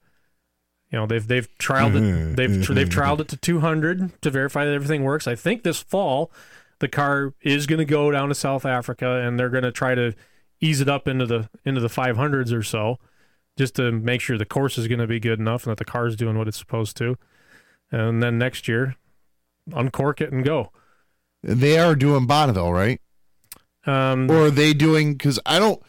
S4: You know, they've they've trialed it. They've they've trialed it to 200 to verify that everything works. I think this fall, the car is going to go down to South Africa, and they're going to try to ease it up into the into the 500s or so. just to make sure the course is going to be good enough and that the car is doing what it's supposed to. And then next year, uncork it and go.
S9: They are doing Bonneville, right?
S4: Um,
S9: or are they doing? Because I don't.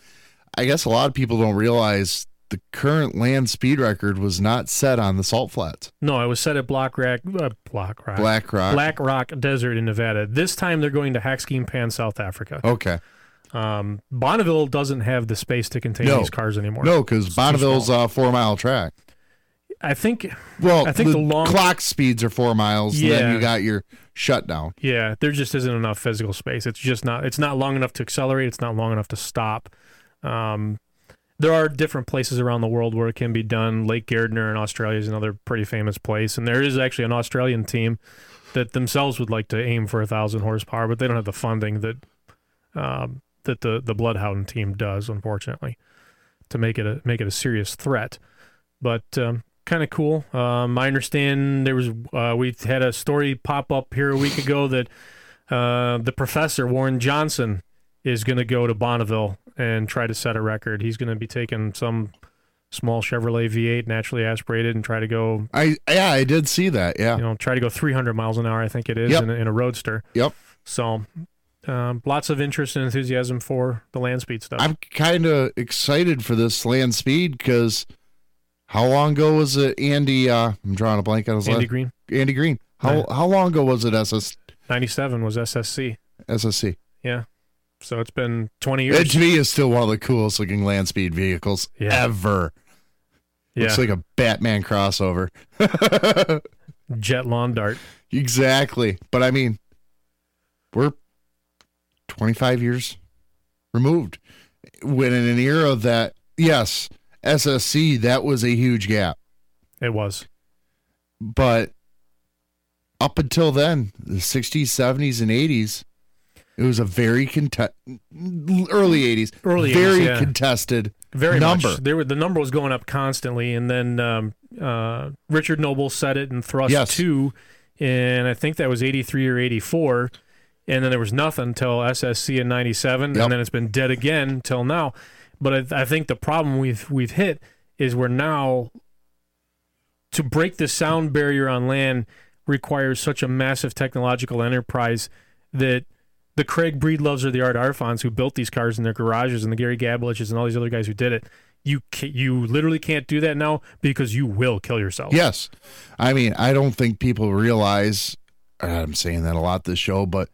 S9: I guess a lot of people don't realize the current land speed record was not set on the salt flats.
S4: No, it was set at Black Rock, uh, Black Rock,
S9: Black Rock.
S4: Black Rock Desert in Nevada. This time they're going to Hakskeen Pan, South Africa.
S9: Okay.
S4: Um, Bonneville doesn't have the space to contain
S9: No.
S4: these cars anymore.
S9: No, because Bonneville's a four mile track.
S4: I think.
S9: Well,
S4: I think the, long
S9: clock speeds are four miles. And then
S4: Yeah.
S9: you got your shutdown.
S4: Yeah, there just isn't enough physical space. It's just not. It's not long enough to accelerate. It's not long enough to stop. Um, there are different places around the world where it can be done. Lake Gairdner in Australia is another pretty famous place, and there is actually an Australian team that themselves would like to aim for a thousand horsepower, but they don't have the funding that um, that the the Bloodhound team does, unfortunately, to make it a make it a serious threat. But um, kind of cool. Um, I understand there was uh, we had a story pop up here a week ago that uh, the professor Warren Johnson is going to go to Bonneville and try to set a record. He's going to be taking some small Chevrolet V8 naturally aspirated and try to go
S9: I yeah, I did see that. Yeah.
S4: you know try to go 300 miles an hour. I think it is
S9: Yep.
S4: in, a, in a roadster.
S9: Yep.
S4: So. Um, lots of interest and enthusiasm for the land speed stuff.
S9: I'm kind of excited for this land speed because how long ago was it? Andy, uh, I'm drawing a blank on his
S4: Andy
S9: last-
S4: Green.
S9: Andy Green. How
S4: Yeah.
S9: how long ago was it? SS
S4: 97 was SSC.
S9: SSC.
S4: Yeah. So it's been 20
S9: It
S4: years.
S9: to me is still one of the coolest looking land speed vehicles
S4: Yeah.
S9: ever. Looks like a Batman crossover.
S4: Jet lawn dart.
S9: Exactly. But I mean, we're 25 years removed. When in an era that, yes, SSC, that was a huge gap.
S4: It was.
S9: But up until then, the 60s, 70s, and 80s, it was a very contest early 80s,
S4: Early 80s,
S9: very
S4: yeah.
S9: contested
S4: Very
S9: number.
S4: much. There were the number was going up constantly, and then um, uh, Richard Noble set it in thrust
S9: Yes.
S4: two, and I think that was eighty three or eighty four, and then there was nothing until SSC in ninety seven,
S9: Yep.
S4: and then it's been dead again till now. But I, I think the problem we've we've hit is we're now to break the sound barrier on land requires such a massive technological enterprise that the Craig Breedloves or the Art Arfons who built these cars in their garages and the Gary Gabeliches and all these other guys who did it, you ca you literally can't do that now because you will kill yourself.
S9: Yes. I mean, I don't think people realize, I'm saying that a lot this show, but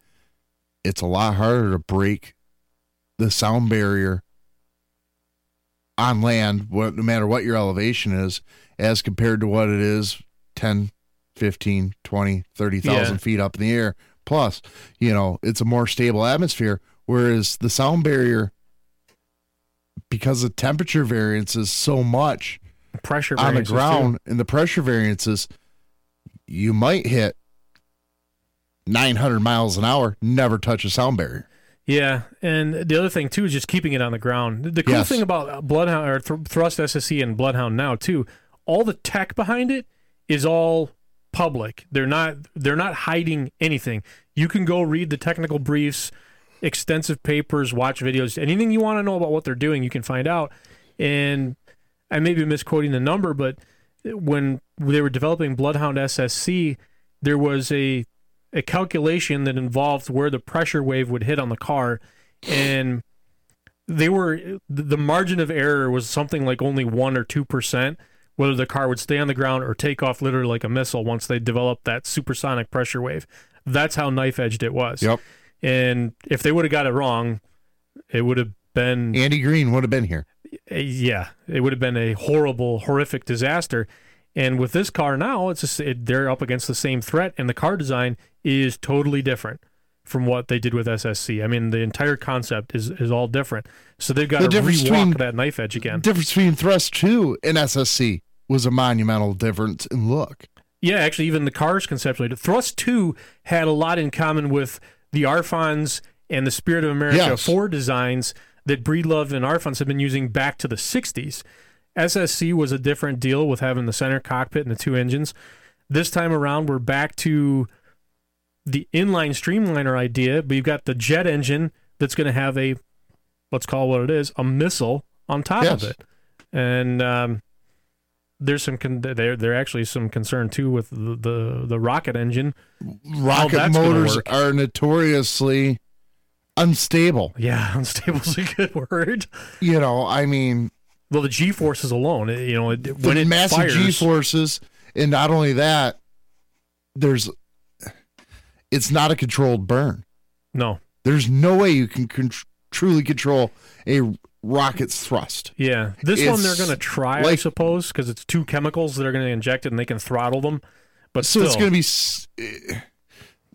S9: it's a lot harder to break the sound barrier on land, what, no matter what your elevation is, as compared to what it is 10, 15, 20, 30,000
S4: Yeah.
S9: feet up in the air. Plus, you know, it's a more stable atmosphere, whereas the sound barrier, because the temperature variance is so much,
S4: Pressure
S9: on the
S4: variances, too.
S9: ground and the pressure variances, you might hit 900 miles an hour, never touch a sound barrier.
S4: Yeah, and the other thing too is just keeping it on the ground. The cool
S9: Yes.
S4: thing about Bloodhound or Thrust SSC and Bloodhound now too, all the tech behind it is all public. They're not they're not hiding anything. You can go read the technical briefs, extensive papers, watch videos, anything you want to know about what they're doing, you can find out. And I may be misquoting the number, but when they were developing Bloodhound SSC, there was a a calculation that involved where the pressure wave would hit on the car, and they were the margin of error was something like only one or two percent whether the car would stay on the ground or take off literally like a missile once they developed that supersonic pressure wave. That's how knife edged it was.
S9: Yep.
S4: And if they would have got it wrong, it would have been
S9: Andy Green would have been here.
S4: uh, yeah, it would have been a horrible, horrific disaster. And with this car now, it's just, it, they're up against the same threat, and the car design is totally different from what they did with SSC. I mean, the entire concept is is all different. So they've got
S9: The
S4: to rewalk
S9: between-
S4: that knife edge again.
S9: Difference between Thrust 2 and SSC was a monumental difference in look.
S4: Yeah, actually, even the cars conceptually, Thrust 2 had a lot in common with the Arfons and the Spirit of America
S9: Yes.
S4: 4 designs that Breedlove and Arfons have been using back to the 60s. SSC was a different deal with having the center cockpit and the two engines. This time around, we're back to the inline streamliner idea, but you've got the jet engine that's going to have a, let's call it what it is, a missile on top
S9: Yes.
S4: of it. and um, there's some con- there there actually some concern too with the the, the rocket engine.
S9: Rocket motors are notoriously unstable.
S4: Yeah, unstable's a good word.
S9: You know, I mean,
S4: Well, the G forces alone, you know, it,
S9: the
S4: when it
S9: massive G forces, and not only that, there's it's not a controlled burn.
S4: No,
S9: There's no way you can con- truly control a rocket's thrust.
S4: yeah, this one they're going to try, I suppose, because it's two chemicals that are going to inject it and they can throttle them. But
S9: So
S4: still,
S9: it's going to be s- eh,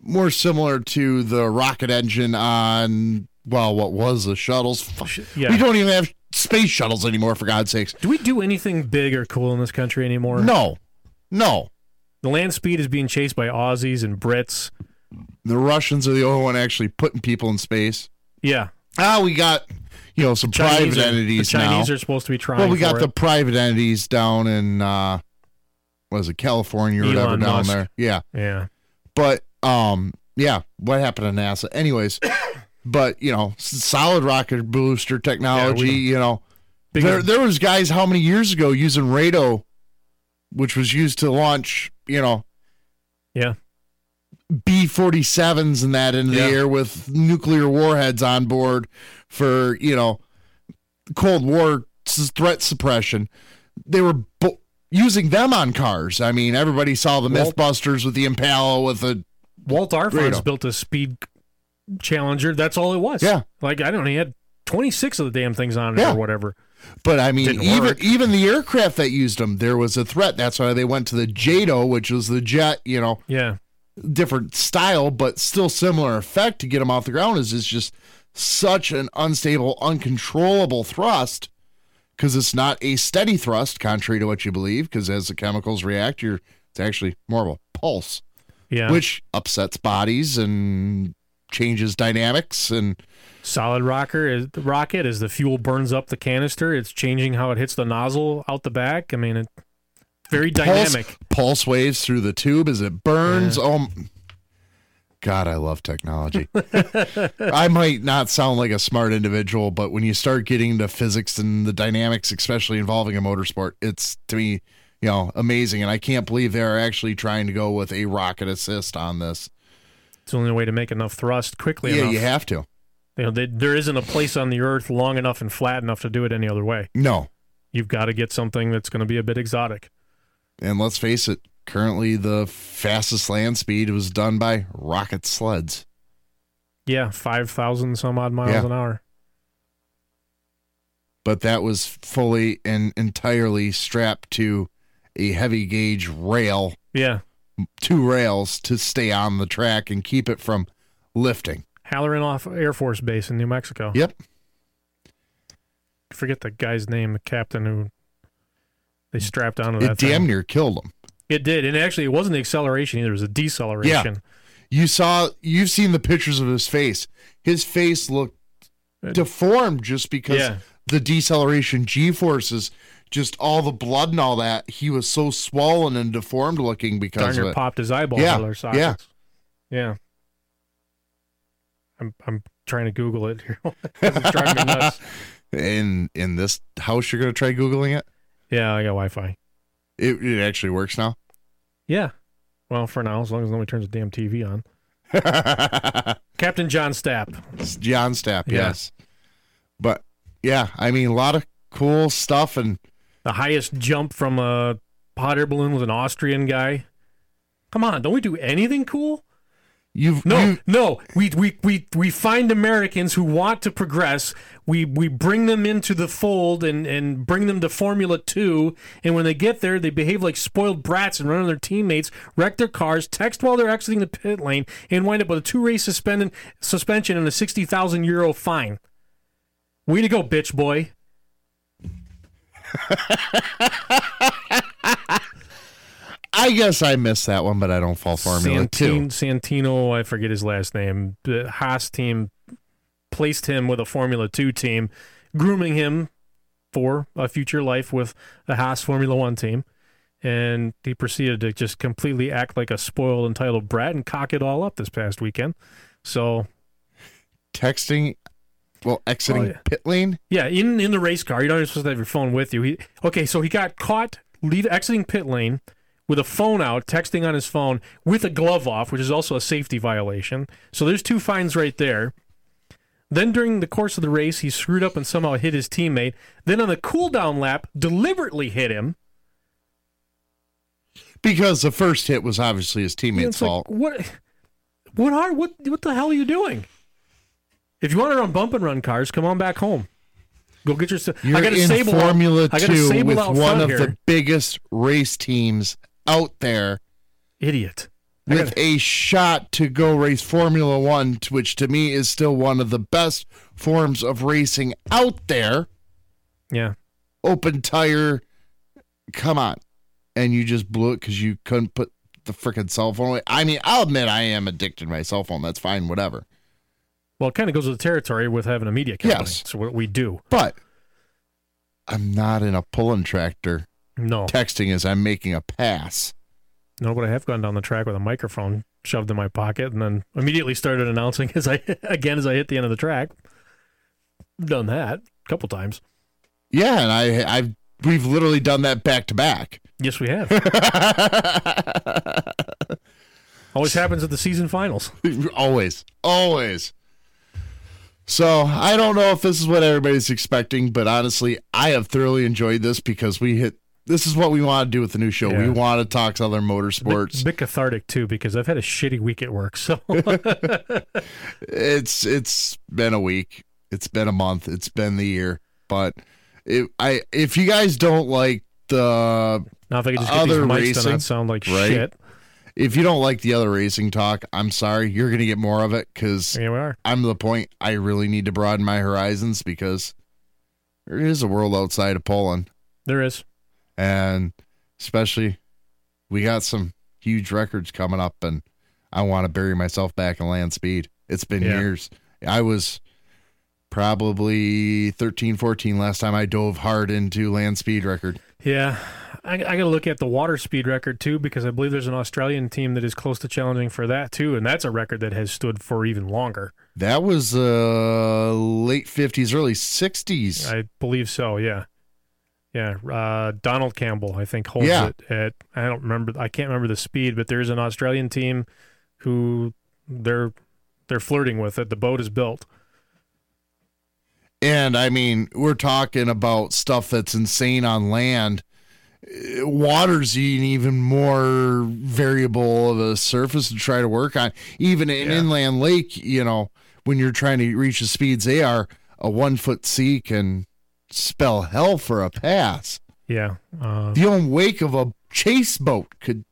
S9: more similar to the rocket engine on well, what was the shuttles?
S4: Yeah.
S9: We don't even have space shuttles anymore, for God's sakes.
S4: Do we do anything big or cool in this country anymore?
S9: No, no.
S4: The land speed is being chased by Aussies and Brits.
S9: The Russians are the only one actually putting people in space.
S4: Yeah,
S9: Ah, we got you know some
S4: Chinese
S9: private
S4: are-
S9: entities
S4: the Chinese
S9: now.
S4: are supposed to be trying.
S9: well, we got
S4: for
S9: the private entities down in uh, what is it, California or
S4: Elon
S9: whatever down
S4: Musk.
S9: there. Yeah,
S4: yeah.
S9: but um, yeah. What happened to NASA? Anyways, but you know, solid rocket booster technology.
S4: we-
S9: you know, there there was guys how many years ago using RATO, which was used to launch. You know,
S4: Yeah,
S9: B 47s and that into
S4: Yeah.
S9: the air with nuclear warheads on board for, you know, Cold War threat suppression. They were bo- using them on cars. I mean, everybody saw the
S4: Walt-
S9: Mythbusters with the Impala with the.
S4: Walt Arfons built a speed Challenger. That's all it was.
S9: Yeah.
S4: like I don't know. He had twenty six of the damn things on it
S9: Yeah.
S4: or whatever.
S9: But I mean,
S4: Didn't
S9: even
S4: work.
S9: even the aircraft that used them, there was a threat. That's why they went to the JATO, which was the jet, you know,
S4: Yeah,
S9: different style, but still similar effect to get them off the ground. Is it's just such an unstable, uncontrollable thrust because it's not a steady thrust, contrary to what you believe. Because as the chemicals react, you're it's actually more of a pulse,
S4: yeah.
S9: which upsets bodies and changes dynamics. And
S4: solid rocker is the rocket as the fuel burns up the canister. It's changing how it hits the nozzle out the back. I mean, it very dynamic.
S9: pulse waves through the tube as it burns. Oh, God, I love technology. I might not sound like a smart individual, but when you start getting into physics and the dynamics, especially involving a motorsport, it's to me, you know, amazing. And I can't believe they're actually trying to go with a rocket assist on this.
S4: It's the only way to make enough thrust quickly
S9: yeah,
S4: enough.
S9: you have to.
S4: You know, they, there isn't a place on the earth long enough and flat enough to do it any other way.
S9: No.
S4: You've got to get something that's going to be a bit exotic.
S9: And let's face it, currently the fastest land speed was done by rocket sleds.
S4: Yeah, five thousand some odd miles
S9: Yeah.
S4: an hour.
S9: but that was fully and entirely strapped to a heavy gauge rail,
S4: Yeah,
S9: two rails to stay on the track and keep it from lifting.
S4: Holloman off Air Force Base in New Mexico.
S9: Yep.
S4: Forget the guy's name, the captain who they mm. strapped onto that.
S9: It damn
S4: thing.
S9: near killed him.
S4: It did, and actually, it wasn't the acceleration either; it was a deceleration. Yeah.
S9: You saw you've seen the pictures of his face. His face looked deformed just because
S4: Yeah.
S9: the deceleration G forces, just all the blood and all that. He was so swollen and deformed looking because
S4: Darn
S9: of it.
S4: popped his eyeball
S9: Yeah,
S4: their sockets. Yeah. I'm I'm trying to Google it here. it's driving me nuts.
S9: In in this house, you're gonna try googling it.
S4: Yeah, I got Wi-Fi.
S9: It, it actually works now.
S4: Yeah. Well, for now, as long as nobody turns the damn TV on. Captain John Stapp.
S9: It's John Stapp,
S4: Yeah.
S9: yes. But yeah, I mean a lot of cool stuff and
S4: The highest jump from a hot air balloon was an Austrian guy. Come on, don't we do anything cool?
S9: You've
S4: No,
S9: you,
S4: no. We, we we we find Americans who want to progress. We we bring them into the fold and and bring them to Formula Two. And when they get there, they behave like spoiled brats and run on their teammates, wreck their cars, text while they're exiting the pit lane, and wind up with a two race suspended suspension and a sixty thousand euro fine. Way to go, bitch boy.
S9: I guess I missed that one, but I don't fall Formula
S4: Santin-
S9: Two.
S4: Santino, I forget his last name. The Haas team placed him with a Formula Two team, grooming him for a future life with the Haas Formula One team. And he proceeded to just completely act like a spoiled, entitled brat and cock it all up this past weekend. So,
S9: Texting Well, exiting
S4: Oh, yeah.
S9: pit lane.
S4: Yeah, in in the race car, you're not even supposed to have your phone with you. He, okay, so he got caught leave exiting pit lane with a phone out, texting on his phone with a glove off, which is also a safety violation. So there's two fines right there. Then during the course of the race, he screwed up and somehow hit his teammate. Then on the cool down lap, deliberately hit him.
S9: Because the first hit was obviously his teammate's
S4: It's like,
S9: fault.
S4: what? What are what? What the hell are you doing? If you want to run bump and run cars, come on back home. Go get your.
S9: You're
S4: I got a
S9: in
S4: out-
S9: Formula
S4: a
S9: Two with
S4: out
S9: one of
S4: here.
S9: the biggest race teams out there
S4: idiot. I
S9: with a shot to go race Formula One, which to me is still one of the best forms of racing out there.
S4: Yeah.
S9: Open tire. Come on. And you just blew it because you couldn't put the freaking cell phone away. I mean, I'll admit I am addicted to my cell phone. That's fine, whatever.
S4: Well, it kind of goes with the territory with having a media company.
S9: Yes.
S4: So what we do.
S9: But I'm not in a pulling tractor
S4: No.
S9: texting as I'm making a pass.
S4: No, but I have gone down the track with a microphone shoved in my pocket and then immediately started announcing as I again as I hit the end of the track. Done that a couple times.
S9: Yeah, and I I've we've literally done that back to back.
S4: Yes, we have. Always happens at the season finals.
S9: always. Always. So I don't know if this is what everybody's expecting, but honestly, I have thoroughly enjoyed this because we hit this is what we want to do with the new show.
S4: Yeah.
S9: We want to talk to
S4: other
S9: motorsports.
S4: bit cathartic too because I've had a shitty week at work. So
S9: it's it's been a week. It's been a month. It's been the year. But it, I if you guys don't like the
S4: now if I could just get these
S9: other
S4: mics
S9: racing,
S4: to not sound like
S9: right?
S4: shit.
S9: If you don't like the other racing talk, I'm sorry. You're going to get more of it because
S4: Here we are.
S9: I'm to the point I really need to broaden my horizons because there is a world outside of Poland.
S4: There is.
S9: And especially, we got some huge records coming up, and I want to bury myself back in land speed. It's been
S4: Yeah.
S9: years. I was probably 13, 14 last time I dove hard into land speed record.
S4: Yeah, I, I got to look at the water speed record too because I believe there's an Australian team that is close to challenging for that too, and that's a record that has stood for even longer.
S9: That was uh, late 50s, early 60s.
S4: I believe so. Yeah, yeah. Uh, Donald Campbell, I think, holds
S9: Yeah.
S4: it at. I don't remember. I can't remember the speed, but there's an Australian team who they're they're flirting with it. The boat is built.
S9: And I mean, we're talking about stuff that's insane on land. Water's an even more variable of a surface to try to work on. Even an inland lake, you know, when you're trying to reach the speeds they are, a one foot sea can spell hell for a pass.
S4: Yeah, uh,
S9: The own wake of a chase boat could.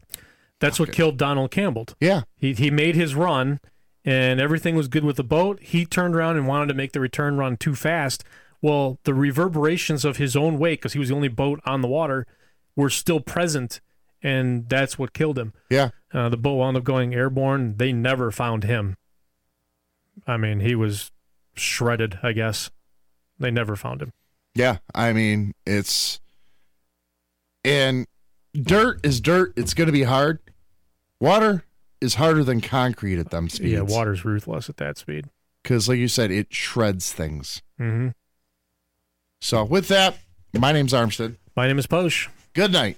S4: That's what killed Donald Campbell.
S9: Yeah.
S4: He he made his run and everything was good with the boat. He turned around and wanted to make the return run too fast. Well, the reverberations of his own wake, because he was the only boat on the water, were still present, and that's what killed him.
S9: Yeah.
S4: Uh, the boat wound up going airborne. They never found him. I mean, he was shredded, I guess. They never found him.
S9: Yeah, I mean, it's and dirt is dirt. It's going to be hard. Water is harder than concrete at them speeds.
S4: Yeah, water's ruthless at that speed.
S9: because, like you said, it shreds things.
S4: Mm-hmm.
S9: So, with that, my name's Armstead.
S4: My name is Posh.
S9: Good night.